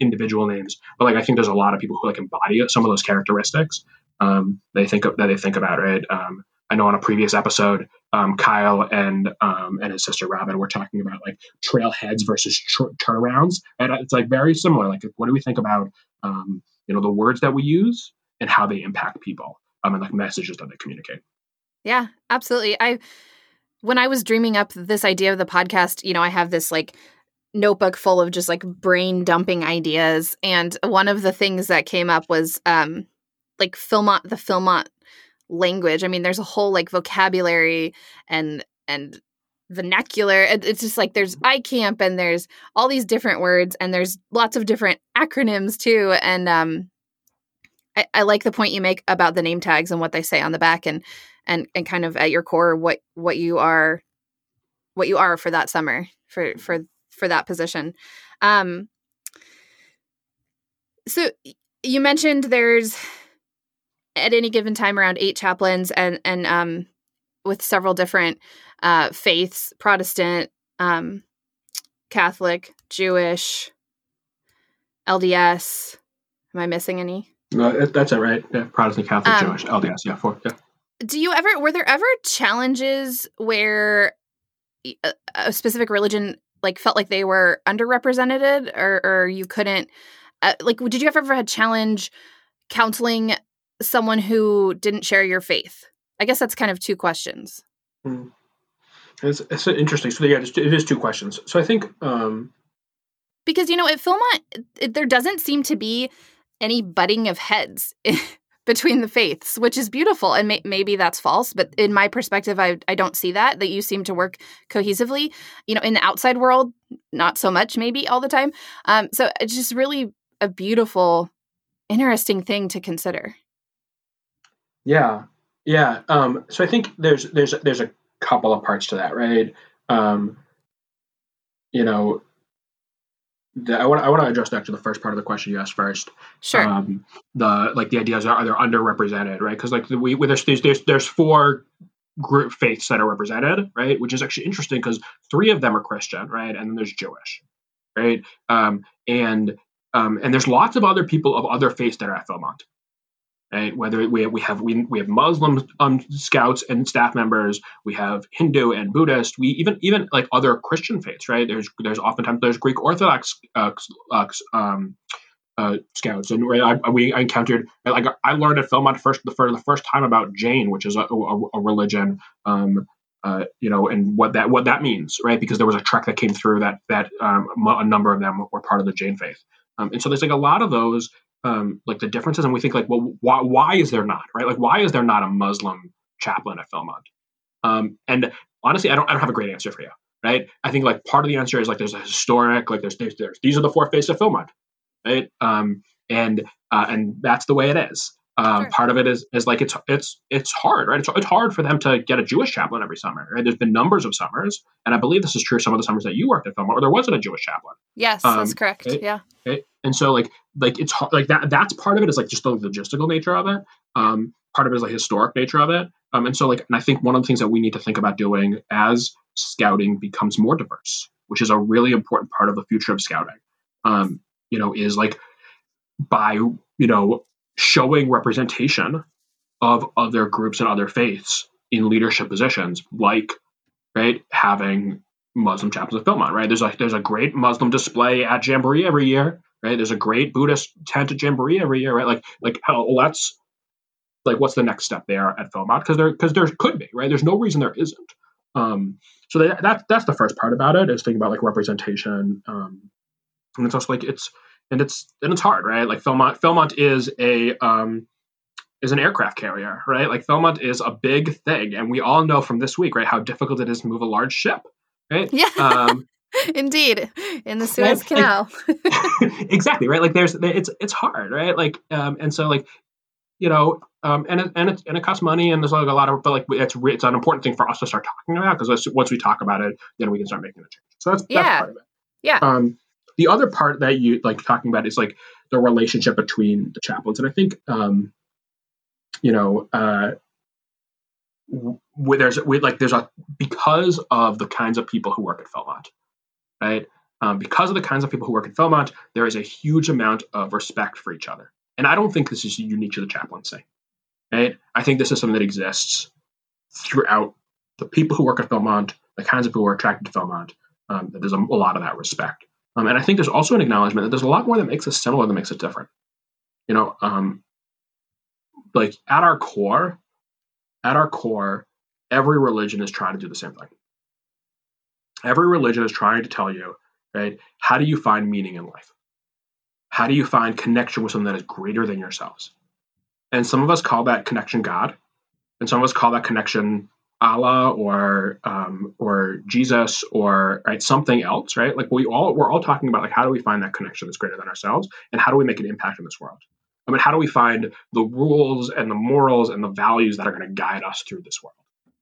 individual names, but like I think there's a lot of people who like embody some of those characteristics. Um, they think of, that they think about right. Um, I know on a previous episode, um, Kyle and um, and his sister Robin were talking about like trailheads versus tr- turnarounds, and it's like very similar. Like, what do we think about um, you know the words that we use and how they impact people, um, and like messages that they communicate? Yeah, absolutely. I when I was dreaming up this idea of the podcast, you know, I have this like notebook full of just like brain dumping ideas. And one of the things that came up was um like Philmont the Philmont language. I mean, there's a whole like vocabulary and and vernacular. It's just like there's iCamp and there's all these different words and there's lots of different acronyms too. And um I, I like the point you make about the name tags and what they say on the back and and and kind of at your core what what you are what you are for that summer for for for that position. Um so you mentioned there's at any given time around eight chaplains and and um with several different uh faiths protestant um catholic jewish lds am i missing any no that's it right? Yeah protestant catholic um, jewish lds yeah four yeah. do you ever were there ever challenges where a, a specific religion like felt like they were underrepresented or, or you couldn't uh, like did you ever have a challenge counseling someone who didn't share your faith? I guess that's kind of two questions. Mm. it's, it's interesting so yeah it is two questions. So i think um because you know at philmont it, there doesn't seem to be any butting of heads between the faiths, which is beautiful. And may- maybe that's false, but in my perspective, I, I don't see that, that you seem to work cohesively. You know, in the outside world, not so much, maybe all the time. Um, so it's just really a beautiful, interesting thing to consider. Yeah. Yeah. Um, so I think there's, there's, there's a couple of parts to that, right? Um, you know, the, I want I want to address actually the first part of the question you asked first. Sure. Um, the like the ideas are, they're they underrepresented, right? Because like the, we there's, there's there's four group faiths that are represented, right? Which is actually interesting because three of them are Christian, right? And then there's Jewish, right? Um, and um, and there's lots of other people of other faiths that are at Philmont, right? Whether we, we have we, we have Muslim um, scouts and staff members, we have Hindu and Buddhist, we even even like other Christian faiths, right? There's there's oftentimes there's Greek Orthodox uh, uh, um, uh, scouts, and right, I, we I encountered like I learned at Philmont first the, for the first time about Jain, which is a, a, a religion. Um, uh, you know, and what that what that means, right? Because there was a trek that came through that that um, a number of them were part of the Jain faith, um, and so there's like a lot of those um, like the differences, and we think like, well, why, why is there not right? Like, why is there not a Muslim chaplain at Philmont? Um, and honestly, I don't I don't have a great answer for you, right? I think like part of the answer is like there's a historic like there's there's, there's these are the four faces of Philmont, right? Um, and uh, and that's the way it is. Um, sure. Part of it is is like it's it's it's hard, right? It's, it's hard for them to get a Jewish chaplain every summer. Right? There's been numbers of summers, and I believe this is true. Some of the summers that you worked at Philmont, or there wasn't a Jewish chaplain. Yes, um, that's correct. Right? Yeah. Right? And so like like it's like that. That's part of it is like just the logistical nature of it. Um, part of it is like historic nature of it. Um, and so like and I think one of the things that we need to think about doing as scouting becomes more diverse, which is a really important part of the future of scouting. Um, you know, is like by you know showing representation of other groups and other faiths in leadership positions, like right having Muslim chaplains of Philmont. Right, there's like there's a great Muslim display at Jamboree every year. Right, there's a great Buddhist tent at Jamboree every year. Right, like like let's like what's the next step there at Philmont because there because there could be right. There's no reason there isn't. Um, so that, that that's the first part about it is thinking about like representation. Um, and it's also like it's and it's and it's hard, right? Like Philmont, Philmont is a um, is an aircraft carrier, right? Like Philmont is a big thing, and we all know from this week, right, how difficult it is to move a large ship, right? Yeah. um, Indeed, in the Suez right? Canal. Like, exactly right. Like there's it's it's hard, right? Like um, and so like you know um, and it, and it and it costs money and there's like a lot of but like it's it's an important thing for us to start talking about because once we talk about it, then we can start making a change. So that's yeah. that's part of it. Yeah. Um, the other part that you like talking about is like the relationship between the chaplains, and I think um, you know uh, where there's with like there's a because of the kinds of people who work at Philmont, right? Um, because of the kinds of people who work at Philmont, there is a huge amount of respect for each other, and I don't think this is unique to the chaplaincy, right? I think this is something that exists throughout the people who work at Philmont, the kinds of people who are attracted to Philmont. Um, that there's a, a, lot of that respect, um, and I think there's also an acknowledgement that there's a lot more that makes us similar than makes us different. You know, um, like at our core, at our core, every religion is trying to do the same thing. Every religion is trying to tell you, right? How do you find meaning in life? How do you find connection with something that is greater than yourselves? And some of us call that connection God, and some of us call that connection Allah or um, or Jesus or right something else, right? Like we all we're all talking about like how do we find that connection that's greater than ourselves, and how do we make an impact in this world? I mean, how do we find the rules and the morals and the values that are going to guide us through this world?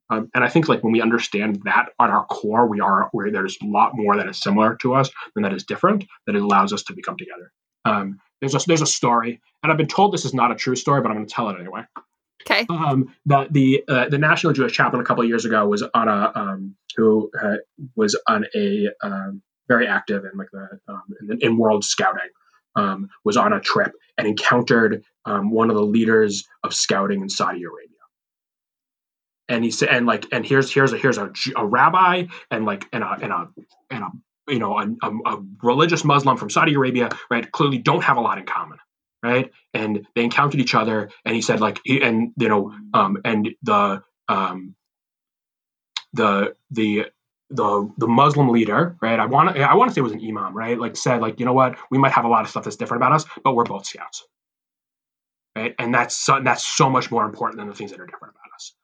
Um, and I think like when we understand that at our core, we are where there's a lot more that is similar to us than that is different. That it allows us to become together. Um, there's a there's a story, and I've been told this is not a true story, but I'm going to tell it anyway. Okay. Um, the the uh, the National Jewish Chaplain a couple years ago was on a um, who uh, was on a um, very active in like the um, in, in world scouting um, was on a trip and encountered um, one of the leaders of scouting in Saudi Arabia. And he said, and like, and here's here's a here's a, a rabbi and like and a and a and a you know a, a, a religious Muslim from Saudi Arabia, right? Clearly, don't have a lot in common, right? And they encountered each other, and he said like, and you know, um, and the um, the the the the Muslim leader, right? I want to I want to say it was an imam, right? Like said, like you know what, we might have a lot of stuff that's different about us, but we're both scouts, right? And that's so, that's so much more important than the things that are different about us.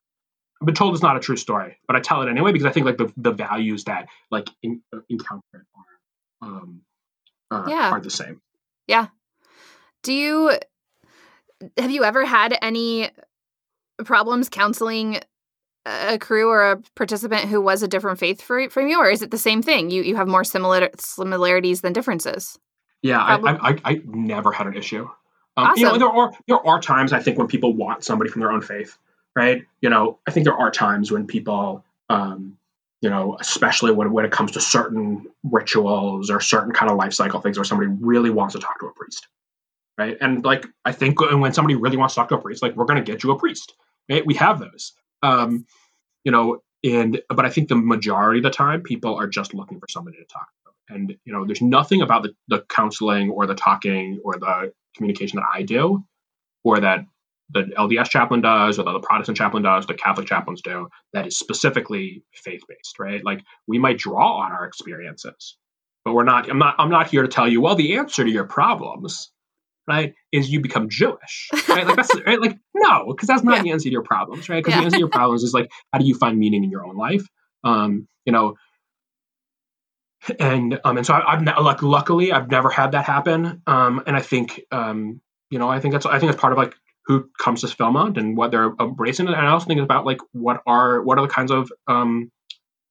I've been told it's not a true story, but I tell it anyway because I think like the, the values that like in, encounter are um, uh, yeah. are the same. Yeah. Do you have you ever had any problems counseling a crew or a participant who was a different faith for, from you, or is it the same thing? You you have more similar similarities than differences. Yeah, I, I, I never had an issue. Um, awesome. You know, there are there are times I think when people want somebody from their own faith, right? You know, I think there are times when people, um, you know, especially when when it comes to certain rituals or certain kind of life cycle things, where somebody really wants to talk to a priest, right? And like I think when somebody really wants to talk to a priest, like we're going to get you a priest, right? We have those. Um, you know, and but I think the majority of the time people are just looking for somebody to talk to. And you know, there's nothing about the, the counseling or the talking or the communication that I do or that the LDS chaplain does or that the Protestant chaplain does, the Catholic chaplains do, that is specifically faith based, right? Like we might draw on our experiences, but we're not. I'm not. I'm not here to tell you. Well, the answer to your problems right, is you become Jewish, right? Like that's right. Like no, because that's not yeah. the answer to your problems, right? Because yeah. the answer to your problems is like, how do you find meaning in your own life? Um, you know, and um, and so I, have like luckily I've never had that happen. Um, and I think um, you know, I think that's I think that's part of like who comes to Philmont and what they're embracing. And I also think about like what are what are the kinds of um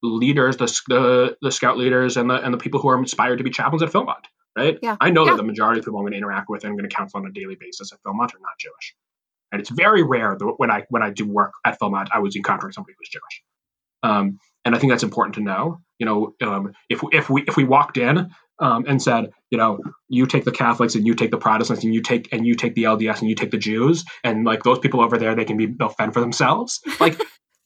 leaders, the the, the scout leaders, and the and the people who are inspired to be chaplains at Philmont right? Yeah. I know yeah. that the majority of people I'm going to interact with and I'm going to counsel on a daily basis at Philmont are not Jewish. And it's very rare that when I when I do work at Philmont, I was encountering somebody who's Jewish. Um, and I think that's important to know. You know, um, if if we if we walked in um, and said, you know, you take the Catholics and you take the Protestants and you take and you take the LDS and you take the Jews and like those people over there, they can be they'll fend for themselves. Like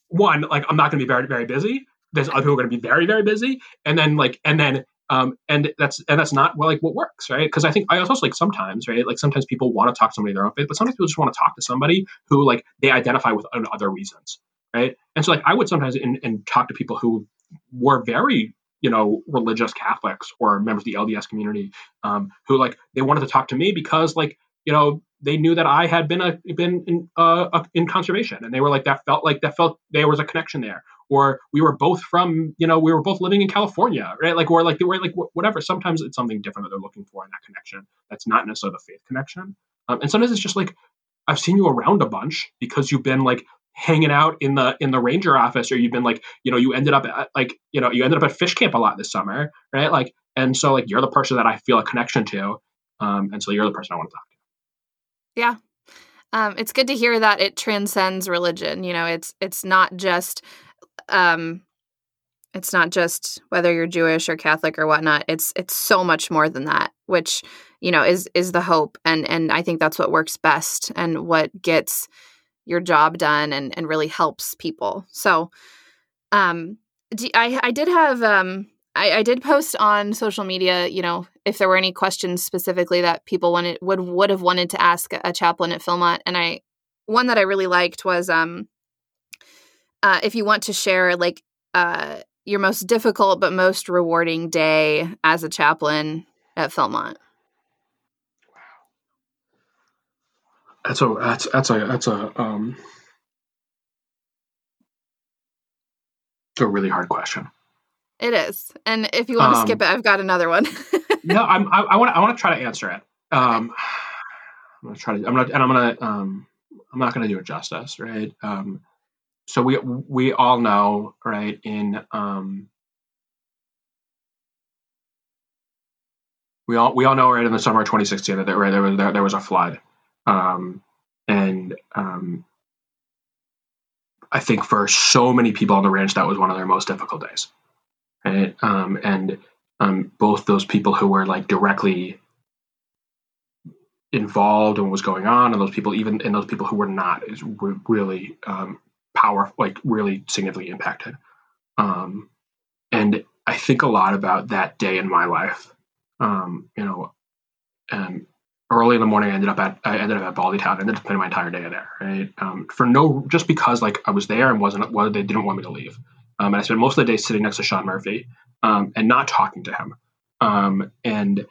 one, like I'm not going to be very very busy. There's other people are going to be very very busy, and then like and then um, and that's and that's not well, like what works, right? Because I think I also like sometimes, right? Like sometimes people want to talk to somebody their own faith, but sometimes people just want to talk to somebody who like they identify with other reasons, right? And so like I would sometimes in, and talk to people who were very you know religious Catholics or members of the LDS community um, who like they wanted to talk to me because like you know they knew that I had been a been in uh, in conservation, and they were like that felt like that felt there was a connection there, or we were both from you know we were both living in california right? Like or like they were like whatever. Sometimes it's something different that they're looking for in that connection that's not necessarily the faith connection. Um, and sometimes it's just like i've seen you around a bunch because you've been like hanging out in the in the ranger office or you've been like you know you ended up at like you know you ended up at fish camp a lot this summer right? Like and so like you're the person that i feel a connection to um, and so you're the person i want to talk to. Yeah. Um, it's good to hear that it transcends religion you know? It's it's not just um it's not just whether you're jewish or catholic or whatnot. It's it's so much more than that which you know is is the hope. And and i think that's what works best and what gets your job done and and really helps people. So, um, I I did have um I, I did post on social media, you know, if there were any questions specifically that people wanted would would have wanted to ask a chaplain at Philmont, and I one that I really liked was um uh, if you want to share like uh your most difficult but most rewarding day as a chaplain at Philmont. That's a that's that's a that's a um a really hard question. It is, and if you want um, to skip it, I've got another one. no, I'm, I, I want I want to try to answer it. Um, okay. I'm gonna try to. I'm gonna and I'm gonna. Um, I'm not gonna do it justice, right? Um, so we we all know, right? In um, we all we all know, right? In the summer of 2016, that right, there was there, there was a flood, um, and um, I think for so many people on the ranch, that was one of their most difficult days. Right? Um, and um, both those people who were like directly involved in what was going on, and those people, even and those people who were not, is re- really um, powerful, like really significantly impacted. Um, and I think a lot about that day in my life. Um, you know, and early in the morning, I ended up at I ended up at Baldy Town. I ended up spending my entire day there, right? Um, for no, just because like I was there and wasn't, well, they didn't want me to leave. Um, and I spent most of the day sitting next to Sean Murphy um, and not talking to him. Um, and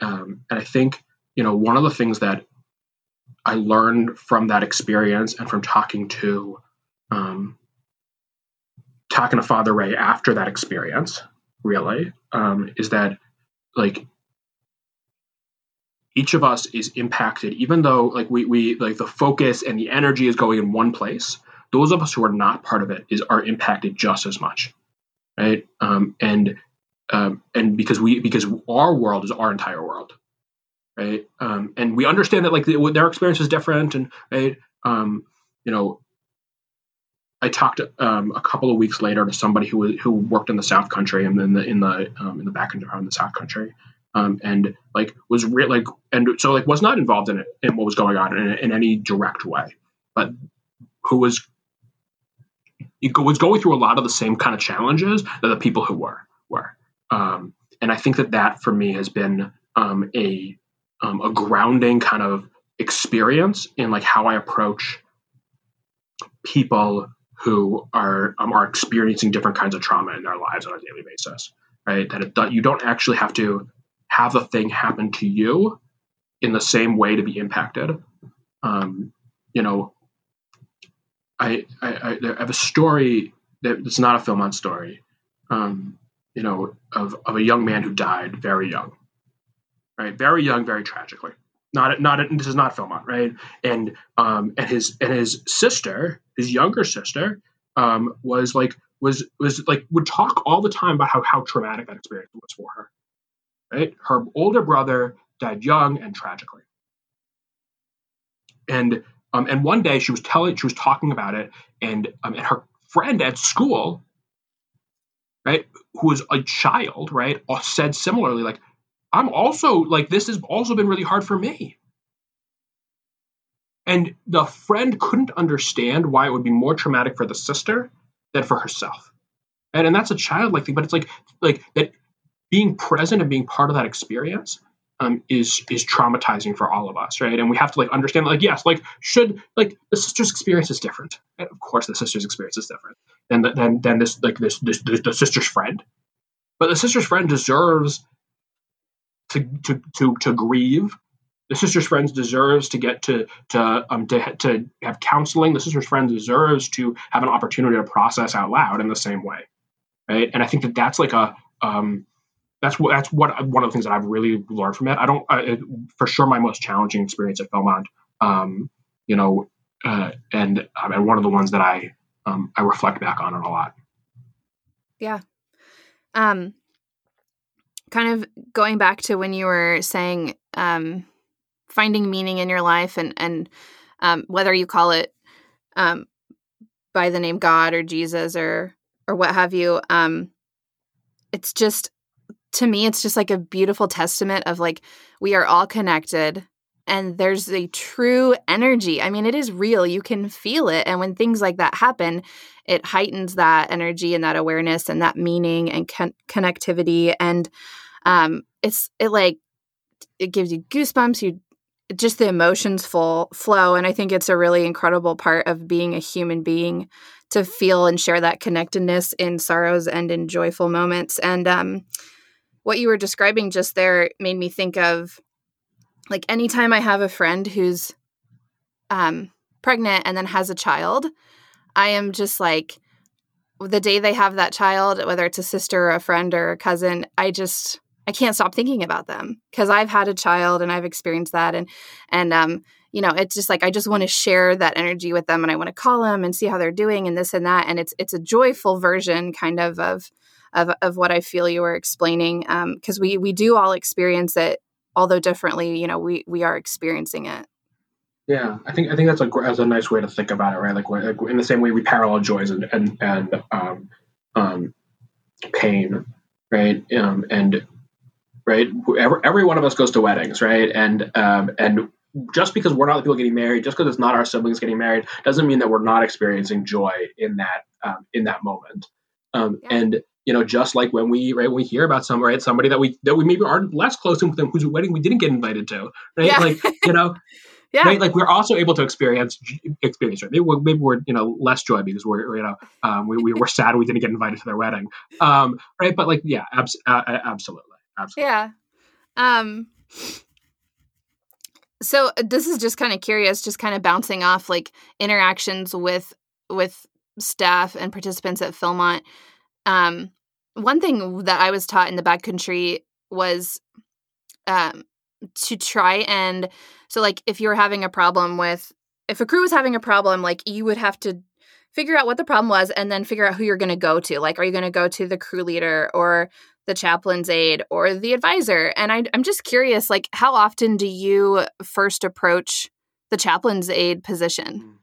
um, and I think you know one of the things that I learned from that experience and from talking to um, talking to Father Ray after that experience, really, is that like each of us is impacted even though like we, we like the focus and the energy is going in one place those of us who are not part of it is are impacted just as much right? Um, and um, and because we because our world is our entire world right um, and we understand that like the, their experience is different and right um, you know I talked um, a couple of weeks later to somebody who who worked in the South Country and in the in the um, in the back end of the South Country, um, and like was real like and so like was not involved in it in what was going on in, in any direct way, but who was was going through a lot of the same kind of challenges that the people who were were. Um, and I think that that for me has been a um, a grounding kind of experience in like how I approach people who are um, are experiencing different kinds of trauma in their lives on a daily basis. Right, that it, you don't actually have to have the thing happen to you in the same way to be impacted. Um, you know, I, I, I have a story that it's not a Philmont story. Um, you know, of, of a young man who died very young, right? Very young, very tragically. Not, not this is not Philmont, right? And um, and his and his sister, his younger sister, um, was like was was like would talk all the time about how how traumatic that experience was for her, Right? Her older brother died young and tragically. And um, and one day she was telling, she was talking about it, and um, and her friend at school, right, who was a child, right, said similarly, like, I'm also like this has also been really hard for me. And the friend couldn't understand why it would be more traumatic for the sister than for herself. And, and that's a childlike thing, but it's like like that being present and being part of that experience um, is is traumatizing for all of us, right? And we have to like understand, like, yes, like should like the sister's experience is different. And of course, the sister's experience is different than the, than than this like this, this this the sister's friend. But the sister's friend deserves to to to to grieve. The sister's friends deserves to get to to um to, to have counseling. The sister's friends deserves to have an opportunity to process out loud in the same way right? And i think that that's like a um that's what that's what one of the things that i've really learned from it. I don't uh, for sure my most challenging experience at philmont um you know uh, and um, and one of the ones that i um i reflect back on it a lot. Yeah. Um kind of going back to when you were saying um finding meaning in your life and and um, whether you call it um, by the name God or Jesus or or what have you, um, it's just to me, it's just like a beautiful testament of like we are all connected and there's a true energy. I mean, it is real. You can feel it. And when things like that happen, it heightens that energy and that awareness and that meaning and con- connectivity. And um, it's, it like, it gives you goosebumps. You just the emotions full flow and i think it's a really incredible part of being a human being to feel and share that connectedness in sorrows and in joyful moments and um, what you were describing just there made me think of like anytime i have a friend who's um, pregnant and then has a child i am just like the day they have that child whether it's a sister or a friend or a cousin i just I can't stop thinking about them because I've had a child and I've experienced that and and um you know it's just like I just want to share that energy with them and I want to call them and see how they're doing and this and that and it's it's a joyful version kind of of of, of what I feel you were explaining because um, we we do all experience it although differently you know we we are experiencing it yeah I think I think that's a that's a nice way to think about it right like, like in the same way we parallel joys and and and um, um, pain right um, and right? Every, every one of us goes to weddings, right? And um, and just because we're not the people getting married, just because it's not our siblings getting married, doesn't mean that we're not experiencing joy in that um, in that moment. Um, yeah. And you know, just like when we right when we hear about some right somebody that we that we maybe are less close to with them whose wedding we didn't get invited to, right? Yeah. Like you know. Yeah. Right? Like we're also able to experience experience. Right? Maybe, we're, maybe we're you know less joy because we're you know um, we, we were sad we didn't get invited to their wedding. Um, right? But like yeah, abs- uh, absolutely. Absolutely. Yeah. Um so uh, this is just kind of curious just kind of bouncing off like interactions with with staff and participants at Philmont. Um one thing that I was taught in the backcountry was um to try and so like if you were having a problem with if a crew was having a problem like you would have to figure out what the problem was and then figure out who you're going to go to like are you going to go to the crew leader or the chaplain's aide or the advisor. And I, am just curious, like, how often do you first approach the chaplain's aide position?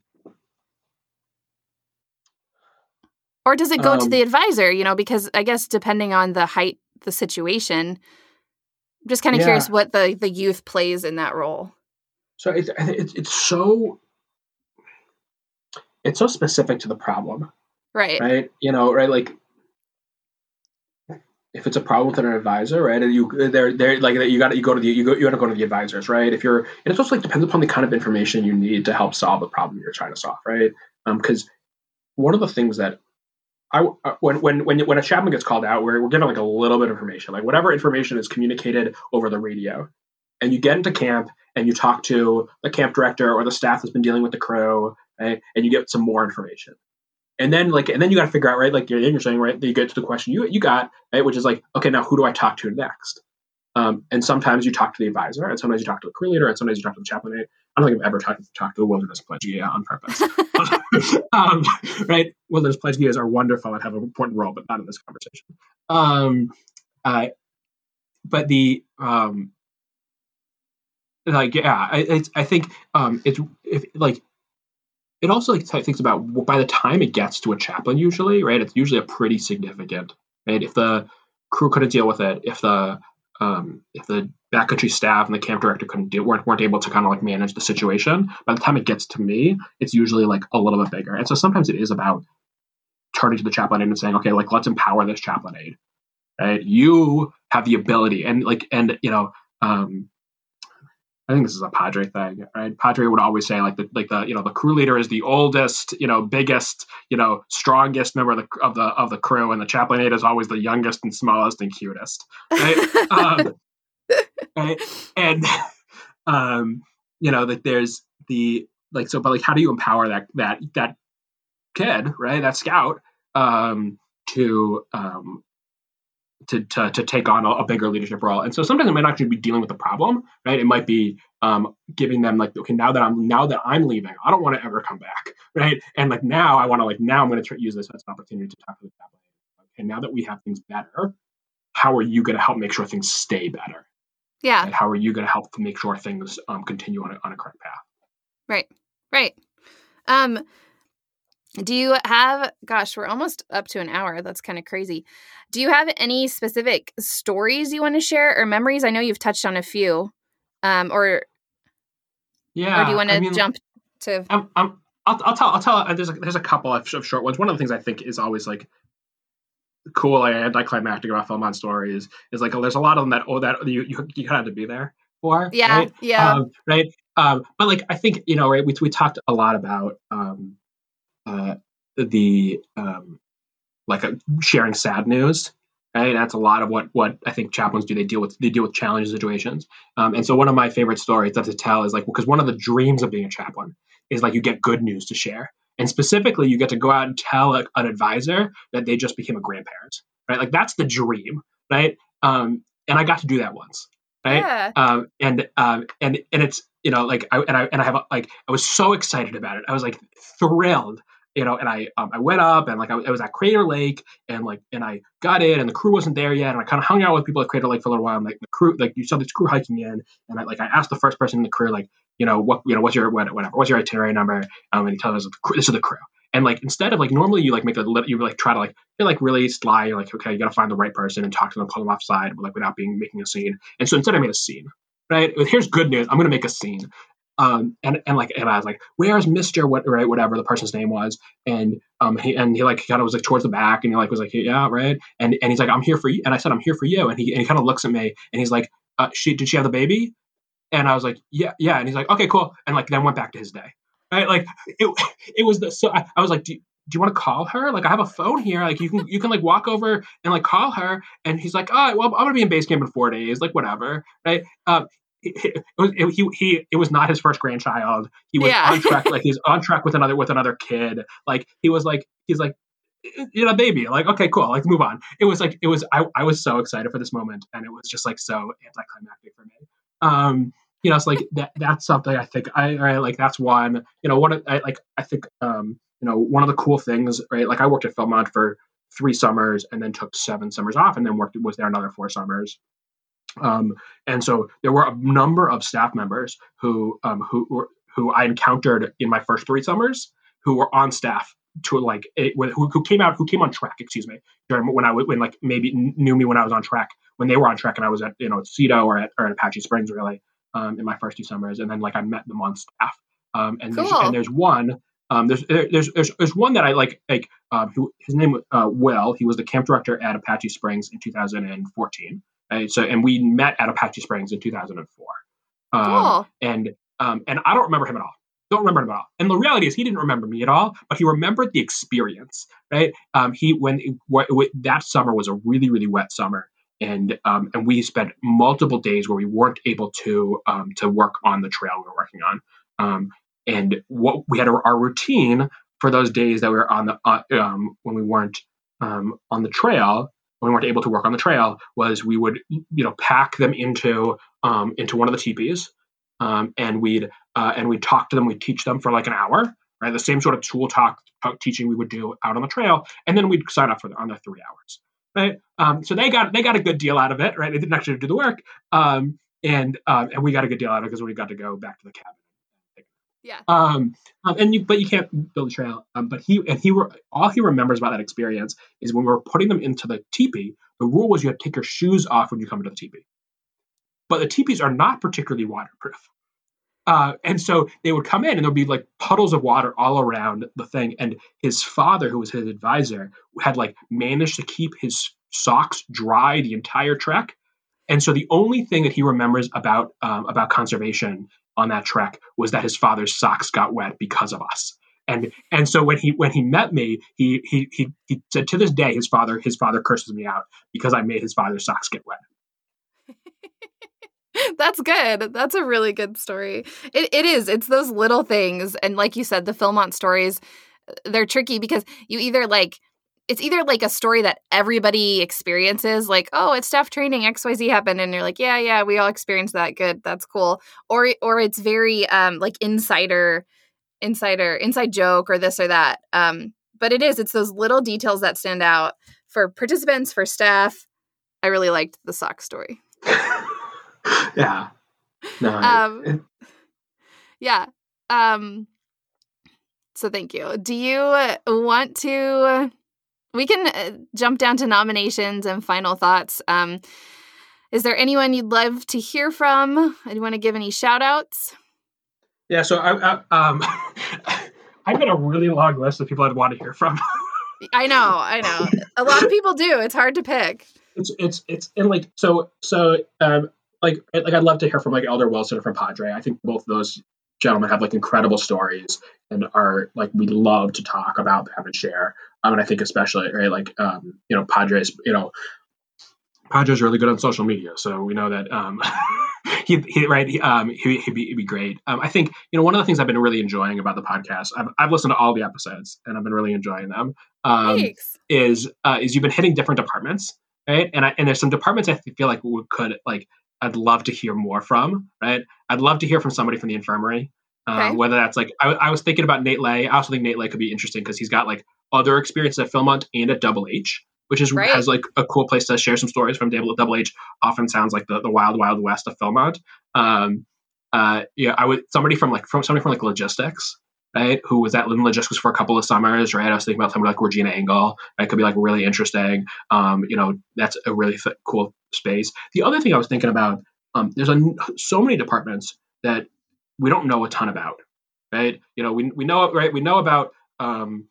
Or does it go um, to the advisor? You know, because I guess depending on the height, the situation, I'm just kind of yeah. curious what the the youth plays in that role. So it's it's it's so it's so specific to the problem, right? Right? You know, right? Like if it's a problem with an advisor, right? And you they're they're like you got you go to the you go you got to go to the advisors, right? If you're and it's also like depends upon the kind of information you need to help solve the problem you're trying to solve, right? Because um, one of the things that I uh, when when when when a chaplain gets called out, we're we're given like a little bit of information, like whatever information is communicated over the radio, and you get into camp and you talk to the camp director or the staff that's been dealing with the crew, right? And you get some more information. And then like and then you got to figure out right like you're, you're saying right you get to the question you you got right which is like okay now who do i talk to next? Um, and sometimes you talk to the advisor and sometimes you talk to the crew leader and sometimes you talk to the chaplain i don't think i've ever talked, talked to the wilderness pledge yeah, on purpose. Um, right? Wilderness pledge guias are wonderful and have an important role but not in this conversation. Um, uh, but the um, like yeah I, I think um, it's if like it also like thinks about by the time it gets to a chaplain usually right? It's usually a pretty significant right? If the crew couldn't deal with it if the um, if the backcountry staff and the camp director couldn't do weren't, weren't able to kind of like manage the situation by the time it gets to me it's usually like a little bit bigger. And so sometimes it is about turning to the chaplain aide and saying okay like let's empower this chaplain aide right? You have the ability and like and you know um, I think this is a Padre thing, right? Padre would always say like the like the you know the crew leader is the oldest, you know, biggest, you know, strongest member of the of the of the crew, and the chaplain aide is always the youngest and smallest and cutest, right? um, right? And Um, you know, that there's the like so, but like, how do you empower that that that kid, right? That scout um, to um, to, to, to take on a, a, bigger leadership role. And so sometimes it might actually be dealing with the problem, right? It might be um, giving them like, okay, now that I'm now that I'm leaving, I don't want to ever come back, right? And like now I want to like now I'm going to use this as an opportunity to talk to the cabinet. And now that we have things better, how are you going to help make sure things stay better? Yeah. How are you going to help to make sure things um, continue on a, on a correct path? Right. Right. Um, do you have, gosh, we're almost up to an hour. That's kind of crazy. Do you have any specific stories you want to share or memories? I know you've touched on a few. Um, or, yeah. Or do you want to I mean, jump to? I'm, I'm, I'll, I'll tell, I'll tell, uh, there's a, there's a couple of short ones. One of the things I think is always like cool, like anticlimactic about Philmont stories is like, oh, there's a lot of them that, oh, that you, you, you kind of have to be there for. Yeah. Right? Yeah. Um, right. Um, but like, I think, you know, right. We, we talked a lot about, um, uh, the um, like a, sharing sad news. Right, that's a lot of what what I think chaplains do. They deal with they deal with challenging situations. Um, and so one of my favorite stories that to tell is like because one of the dreams of being a chaplain is like you get good news to share, and specifically you get to go out and tell a, an advisor that they just became a grandparent. Right, like that's the dream. Right, um, and I got to do that once. Right, yeah. um, and um, and and it's you know like I and I and I have like I was so excited about it. I was like thrilled you know, and I um, I went up and like I, I, was at Crater Lake and like and I got in and the crew wasn't there yet and I kind of hung out with people at Crater Lake for a little while and like the crew like you saw this crew hiking in and I like I asked the first person in the crew like you know what you know what's your whatever what's your itinerary number? Um and he tells us this is the crew. And like instead of like normally you like make a you like try to like you're like really sly you're like okay you got to find the right person and talk to them pull them offside like without being making a scene. And so instead I made a scene right? Here's good news I'm gonna make a scene um, and and like and I was like, "Where's Mister what right whatever the person's name was?" And um he and he like kind of was like towards the back and he like was like, "Yeah, right." And and he's like, "I'm here for you." And I said, "I'm here for you." And he and he kind of looks at me and he's like, uh, "She did she have the baby?" And I was like, "Yeah, yeah." And he's like, "Okay, cool." And like then went back to his day. Right? Like it it was the so I, I was like, do, do you want to call her? Like I have a phone here. Like you can you can like walk over and like call her. And he's like, oh well, I'm gonna be in base camp in four days. Like whatever, right? Um, it, was it, he he it was not his first grandchild. He was yeah. on track like he's on track with another with another kid. Like he was like he's like you know baby like okay cool like move on. It was like it was I I was so excited for this moment and it was just like so anticlimactic for me. Um you know it's like that that's something I think I, I like that's one you know one of I like I think um you know one of the cool things right like I worked at Philmont for three summers and then took seven summers off and then worked was there another four summers um, and so there were a number of staff members who um, who who I encountered in my first three summers who were on staff to like a, who, who came out who came on track excuse me during when I when like maybe knew me when I was on track when they were on track and I was at you know at Cito or at, or at Apache Springs really um, in my first two summers. And then like I met them on staff. Um, and cool. there's, and there's one um, there's, there's there's there's one that I like like um, who his name uh, Will. He was the camp director at Apache Springs in 2014 So, and we met at Apache Springs in 2004. Um, cool. And um, and I don't remember him at all. Don't remember him at all. And the reality is, he didn't remember me at all, but he remembered the experience. Right? Um, he when w- that summer was a really really wet summer, and um, and we spent multiple days where we weren't able to um, to work on the trail we were working on. Um, and what we had our, our routine for those days that we were on the uh, um, when we weren't um, on the trail when we weren't able to work on the trail was we would you know pack them into um, into one of the teepees um, and we'd uh, and we'd talk to them. We'd teach them for like an hour right? The same sort of tool talk, talk teaching we would do out on the trail and then we'd sign up for the, on their three hours right? Um, so they got they got a good deal out of it right? They didn't actually do the work um, and um, and we got a good deal out of it because we got to go back to the cabin yeah. Um, um, and you, but you can't build a trail. Um, but he and he were all he remembers about that experience is when we were putting them into the teepee. The rule was you had to take your shoes off when you come into the teepee. But the teepees are not particularly waterproof. Uh, and so they would come in and there'd be like puddles of water all around the thing. And his father, who was his advisor, had like managed to keep his socks dry the entire trek. And so the only thing that he remembers about um, about conservation on that trek was that his father's socks got wet because of us. And and so when he when he met me, he he he, he said to this day his father his father curses me out because I made his father's socks get wet. That's good. That's a really good story. It it is. It's those little things, and like you said, the Philmont stories, they're tricky because you either like it's either like a story that everybody experiences, like, oh, it's staff training, XYZ happened, and you're like, yeah, yeah, we all experienced that. Good, that's cool. Or or it's very um like insider, insider, inside joke or this or that. Um, but it is, it's those little details that stand out for participants, for staff. I really liked the sock story. yeah. No. Um, yeah. Um, so thank you. Do you want to we can uh, jump down to nominations and final thoughts. Um, is there anyone you'd love to hear from? Do you want to give any shout outs? Yeah, so I, I, um, I've got a really long list of people I'd want to hear from. I know, I know. A lot of people do. It's hard to pick. It's it's it's and like so so um like like I'd love to hear from like Elder Wilson and from Padre. I think both those gentlemen have like incredible stories and are like we love to talk about them and share. Um, and I think especially right, like um, you know, Padres, you know, Padres really good on social media, so we know that um, he, he right he, um he, would be, he'd be great. Um, I think you know one of the things I've been really enjoying about the podcast. I've, I've listened to all the episodes and I've been really enjoying them. Um, Thanks. Is uh, is you've been hitting different departments, right? And I, and there's some departments I feel like we could like I'd love to hear more from, right? I'd love to hear from somebody from the infirmary. Um, okay. whether that's like I, I, was thinking about Nate Lay. I also think Nate Lay could be interesting because he's got like other experiences at Philmont and at Double H, which is right. has like a cool place to share some stories from Double, Double H. Often sounds like the, the wild wild west of Philmont. Um, uh, yeah, I would somebody from like from somebody from like logistics, right? Who was at Lynn Logistics for a couple of summers, right? I was thinking about somebody like Regina Engel. Right? Could be like really interesting. Um, you know, that's a really th- cool space. The other thing I was thinking about, um, there's a, so many departments that we don't know a ton about, right? You know, we, we know right. We know about um,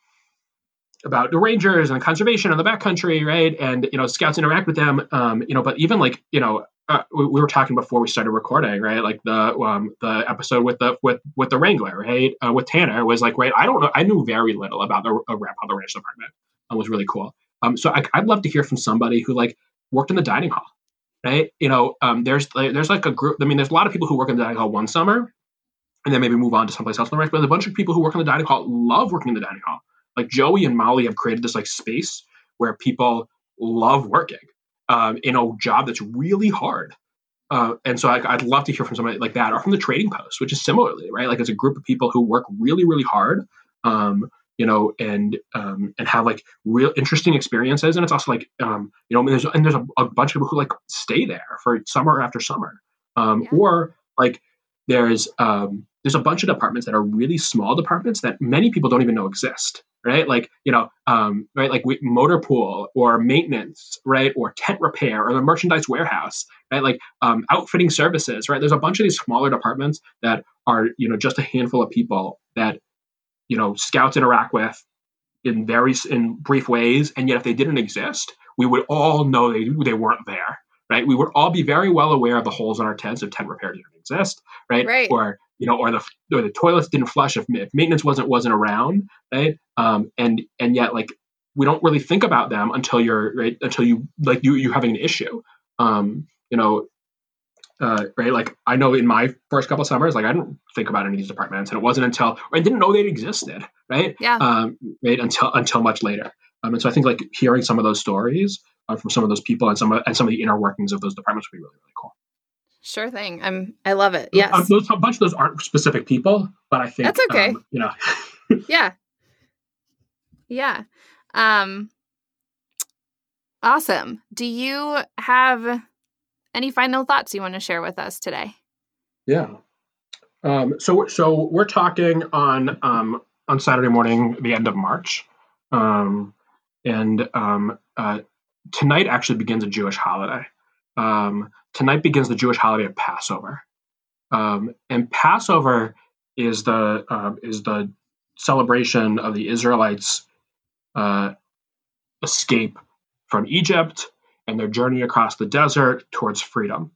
about the rangers and conservation in the backcountry, right? And you know, scouts interact with them. Um, you know, but even like you know, uh, we, we, were talking before we started recording, right? Like the um, the episode with the with with the Wrangler, right? Uh, with Tanner was like, right? I don't know. I knew very little about the uh, Rapala the Ranch Department. It was really cool. Um, so I, would love to hear from somebody who like worked in the dining hall, right? You know, um, there's there's like a group. I mean, there's a lot of people who work in the dining hall one summer, and then maybe move on to someplace else in the ranch. But a bunch of people who work in the dining hall love working in the dining hall. Like Joey and Molly have created this like space where people love working um, in a job that's really hard. Uh, and so I, would love to hear from somebody like that, or from the Trading Post, which is similarly right. Like it's a group of people who work really, really hard, um, you know, and um, and have like real interesting experiences. And it's also like um, you know, and there's and there's a, a, bunch of people who like stay there for summer after summer, um, yeah. or like there's um, there's a bunch of departments that are really small departments that many people don't even know exist right? Like you know um, right like motor pool or maintenance right? Or tent repair or the merchandise warehouse right? Like um, outfitting services right? There's a bunch of these smaller departments that are you know just a handful of people that you know scouts interact with in very in brief ways and yet if they didn't exist we would all know they, they weren't there right we would all be very well aware of the holes in our tents if tent repair didn't exist right, right. or you know, or the or the toilets didn't flush if, if maintenance wasn't wasn't around, right? Um, and and yet like we don't really think about them until you're right until you like you you having an issue. Um, you know, uh, right? Like I know in my first couple summers, like I didn't think about any of these departments, and it wasn't until I didn't know they existed, right? Yeah. Um, right until until much later. Um, and so I think like hearing some of those stories uh, from some of those people and some of, and some of the inner workings of those departments would be really really cool. Sure thing. I'm. I love it. Yes. Um, those, a bunch of those aren't specific people, but I think that's okay. Um, you know. yeah. Yeah. Um. Awesome. Do you have any final thoughts you want to share with us today? Yeah. Um, so so we're talking on um, on Saturday morning, the end of March, um, and um, uh, tonight actually begins a Jewish holiday. Um, tonight begins the Jewish holiday of Passover, um, and Passover is the uh, is the celebration of the Israelites' uh, escape from Egypt and their journey across the desert towards freedom.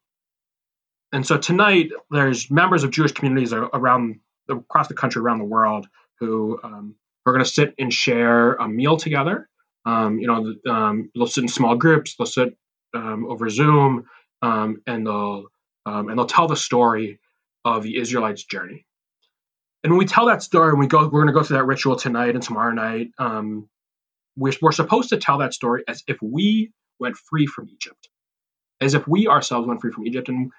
And so tonight, there's members of Jewish communities around across the country, around the world, who um, are going to sit and share a meal together. Um, you know, um, they'll sit in small groups. They'll sit um, over Zoom, um, and they'll and they'll tell the story of the Israelites' journey. And when we tell that story, and we go, we're going to go through that ritual tonight and tomorrow night. We're, we're supposed to tell that story as if we went free from Egypt, as if we ourselves went free from Egypt. And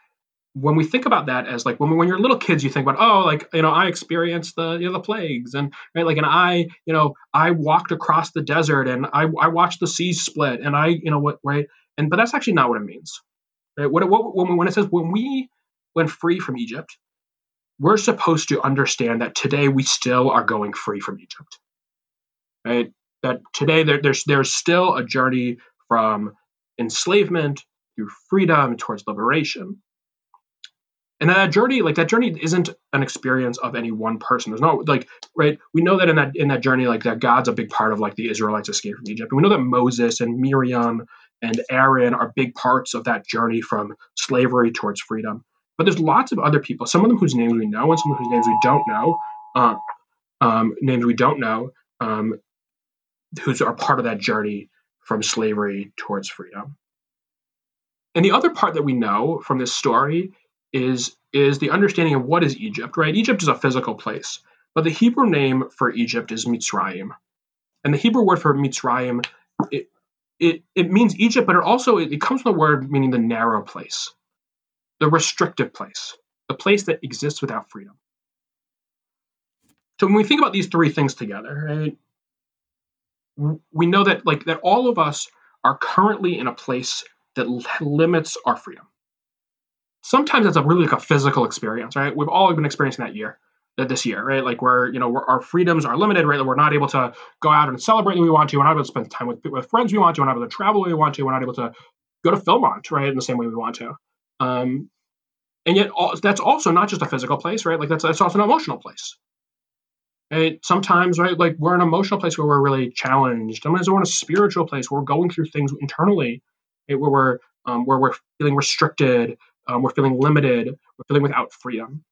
when we think about that as like when when you're little kids, you think about oh like you know I experienced the you know the plagues and right like and I you know I walked across the desert and I I watched the seas split and I you know what right and but that's actually not what it means. Right? What, what when, when it says when we went free from Egypt, we're supposed to understand that today we still are going free from Egypt. Right? That today there, there's there's still a journey from enslavement through freedom towards liberation and that journey like that journey isn't an experience of any one person. There's no like right we know that in that in that journey like that god's a big part of like the israelites escape from egypt. And we know that moses and miriam and aaron are big parts of that journey from slavery towards freedom. But there's lots of other people some of them whose names we know and some of whose names we don't know uh, um, names we don't know um, who are part of that journey from slavery towards freedom. And the other part that we know from this story is is the understanding of what is Egypt, right? Egypt is a physical place, but the Hebrew name for Egypt is Mitzrayim, and the Hebrew word for Mitzrayim it it, it means Egypt, but it also it, it comes from the word meaning the narrow place, the restrictive place, the place that exists without freedom. So when we think about these three things together, right, we know that like that all of us are currently in a place that limits our freedom sometimes it's a really like a physical experience, right? We've all been experiencing that year, that this year, right? Like where you know our freedoms are limited, right? That we're not able to go out and celebrate the way we want to. We're not able to spend time with with friends we want to. We're not able to travel we want to. We're not able to go to Philmont, right? In the same way we want to. Um, and yet, all, that's also not just a physical place, right? Like that's that's also an emotional place. Right? Sometimes, right, like we're in an emotional place where we're really challenged. Sometimes we're in a spiritual place where we're going through things internally, right, where we're um, where we're feeling restricted, um, we're feeling limited. We're feeling without freedom.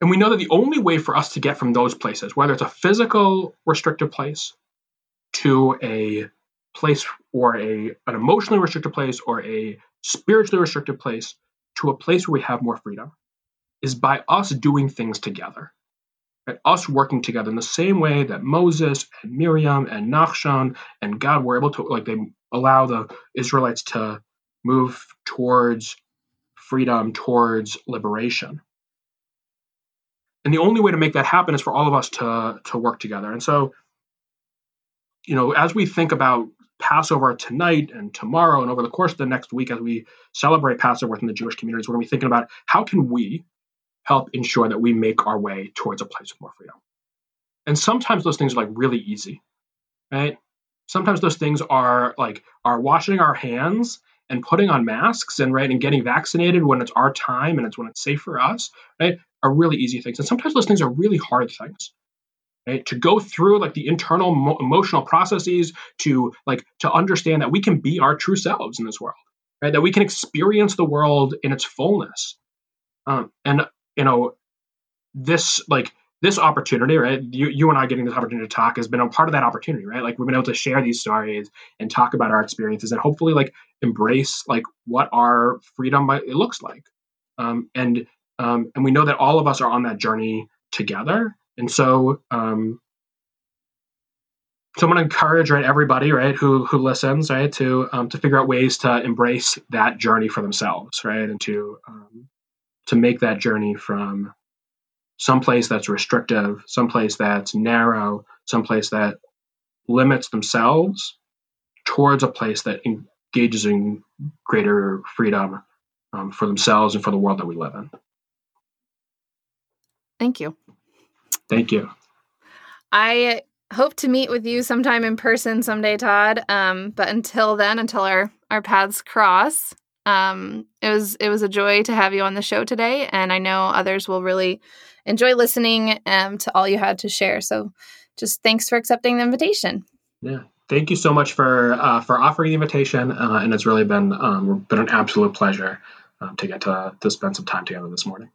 And we know that the only way for us to get from those places, whether it's a physical restrictive place to a place or a an emotionally restricted place or a spiritually restricted place to a place where we have more freedom, is by us doing things together. Right? Us working together in the same way that Moses and Miriam and Nachshon and God were able to like they allow the Israelites to move towards freedom, towards liberation. And the only way to make that happen is for all of us to, to work together. And so, you know, as we think about Passover tonight and tomorrow and over the course of the next week as we celebrate Passover within the Jewish communities, we're going to be thinking about how can we help ensure that we make our way towards a place of more freedom. And sometimes those things are like really easy, right? Sometimes those things are like are washing our hands and putting on masks and right and getting vaccinated when it's our time and it's when it's safe for us right are really easy things. And sometimes those things are really hard things right? To go through like the internal mo- emotional processes to like to understand that we can be our true selves in this world right? That we can experience the world in its fullness. Um, and you know this like this opportunity, right? You, you and I getting this opportunity to talk has been a part of that opportunity, right? Like we've been able to share these stories and talk about our experiences and hopefully like embrace like what our freedom it looks like. Um, and um, and we know that all of us are on that journey together. And so um, so I'm going to encourage right everybody right who who listens right to um, to figure out ways to embrace that journey for themselves right and to um, to make that journey from someplace that's restrictive, someplace that's narrow, someplace that limits themselves towards a place that engages in greater freedom um, for themselves and for the world that we live in. Thank you. Thank you. I hope to meet with you sometime in person someday, Todd. Um, but until then, until our our paths cross, um, it was it was a joy to have you on the show today, and I know others will really enjoy listening um, to all you had to share. So, just thanks for accepting the invitation. Yeah, thank you so much for uh, for offering the invitation, uh, and it's really been um, been an absolute pleasure uh, to get to to spend some time together this morning.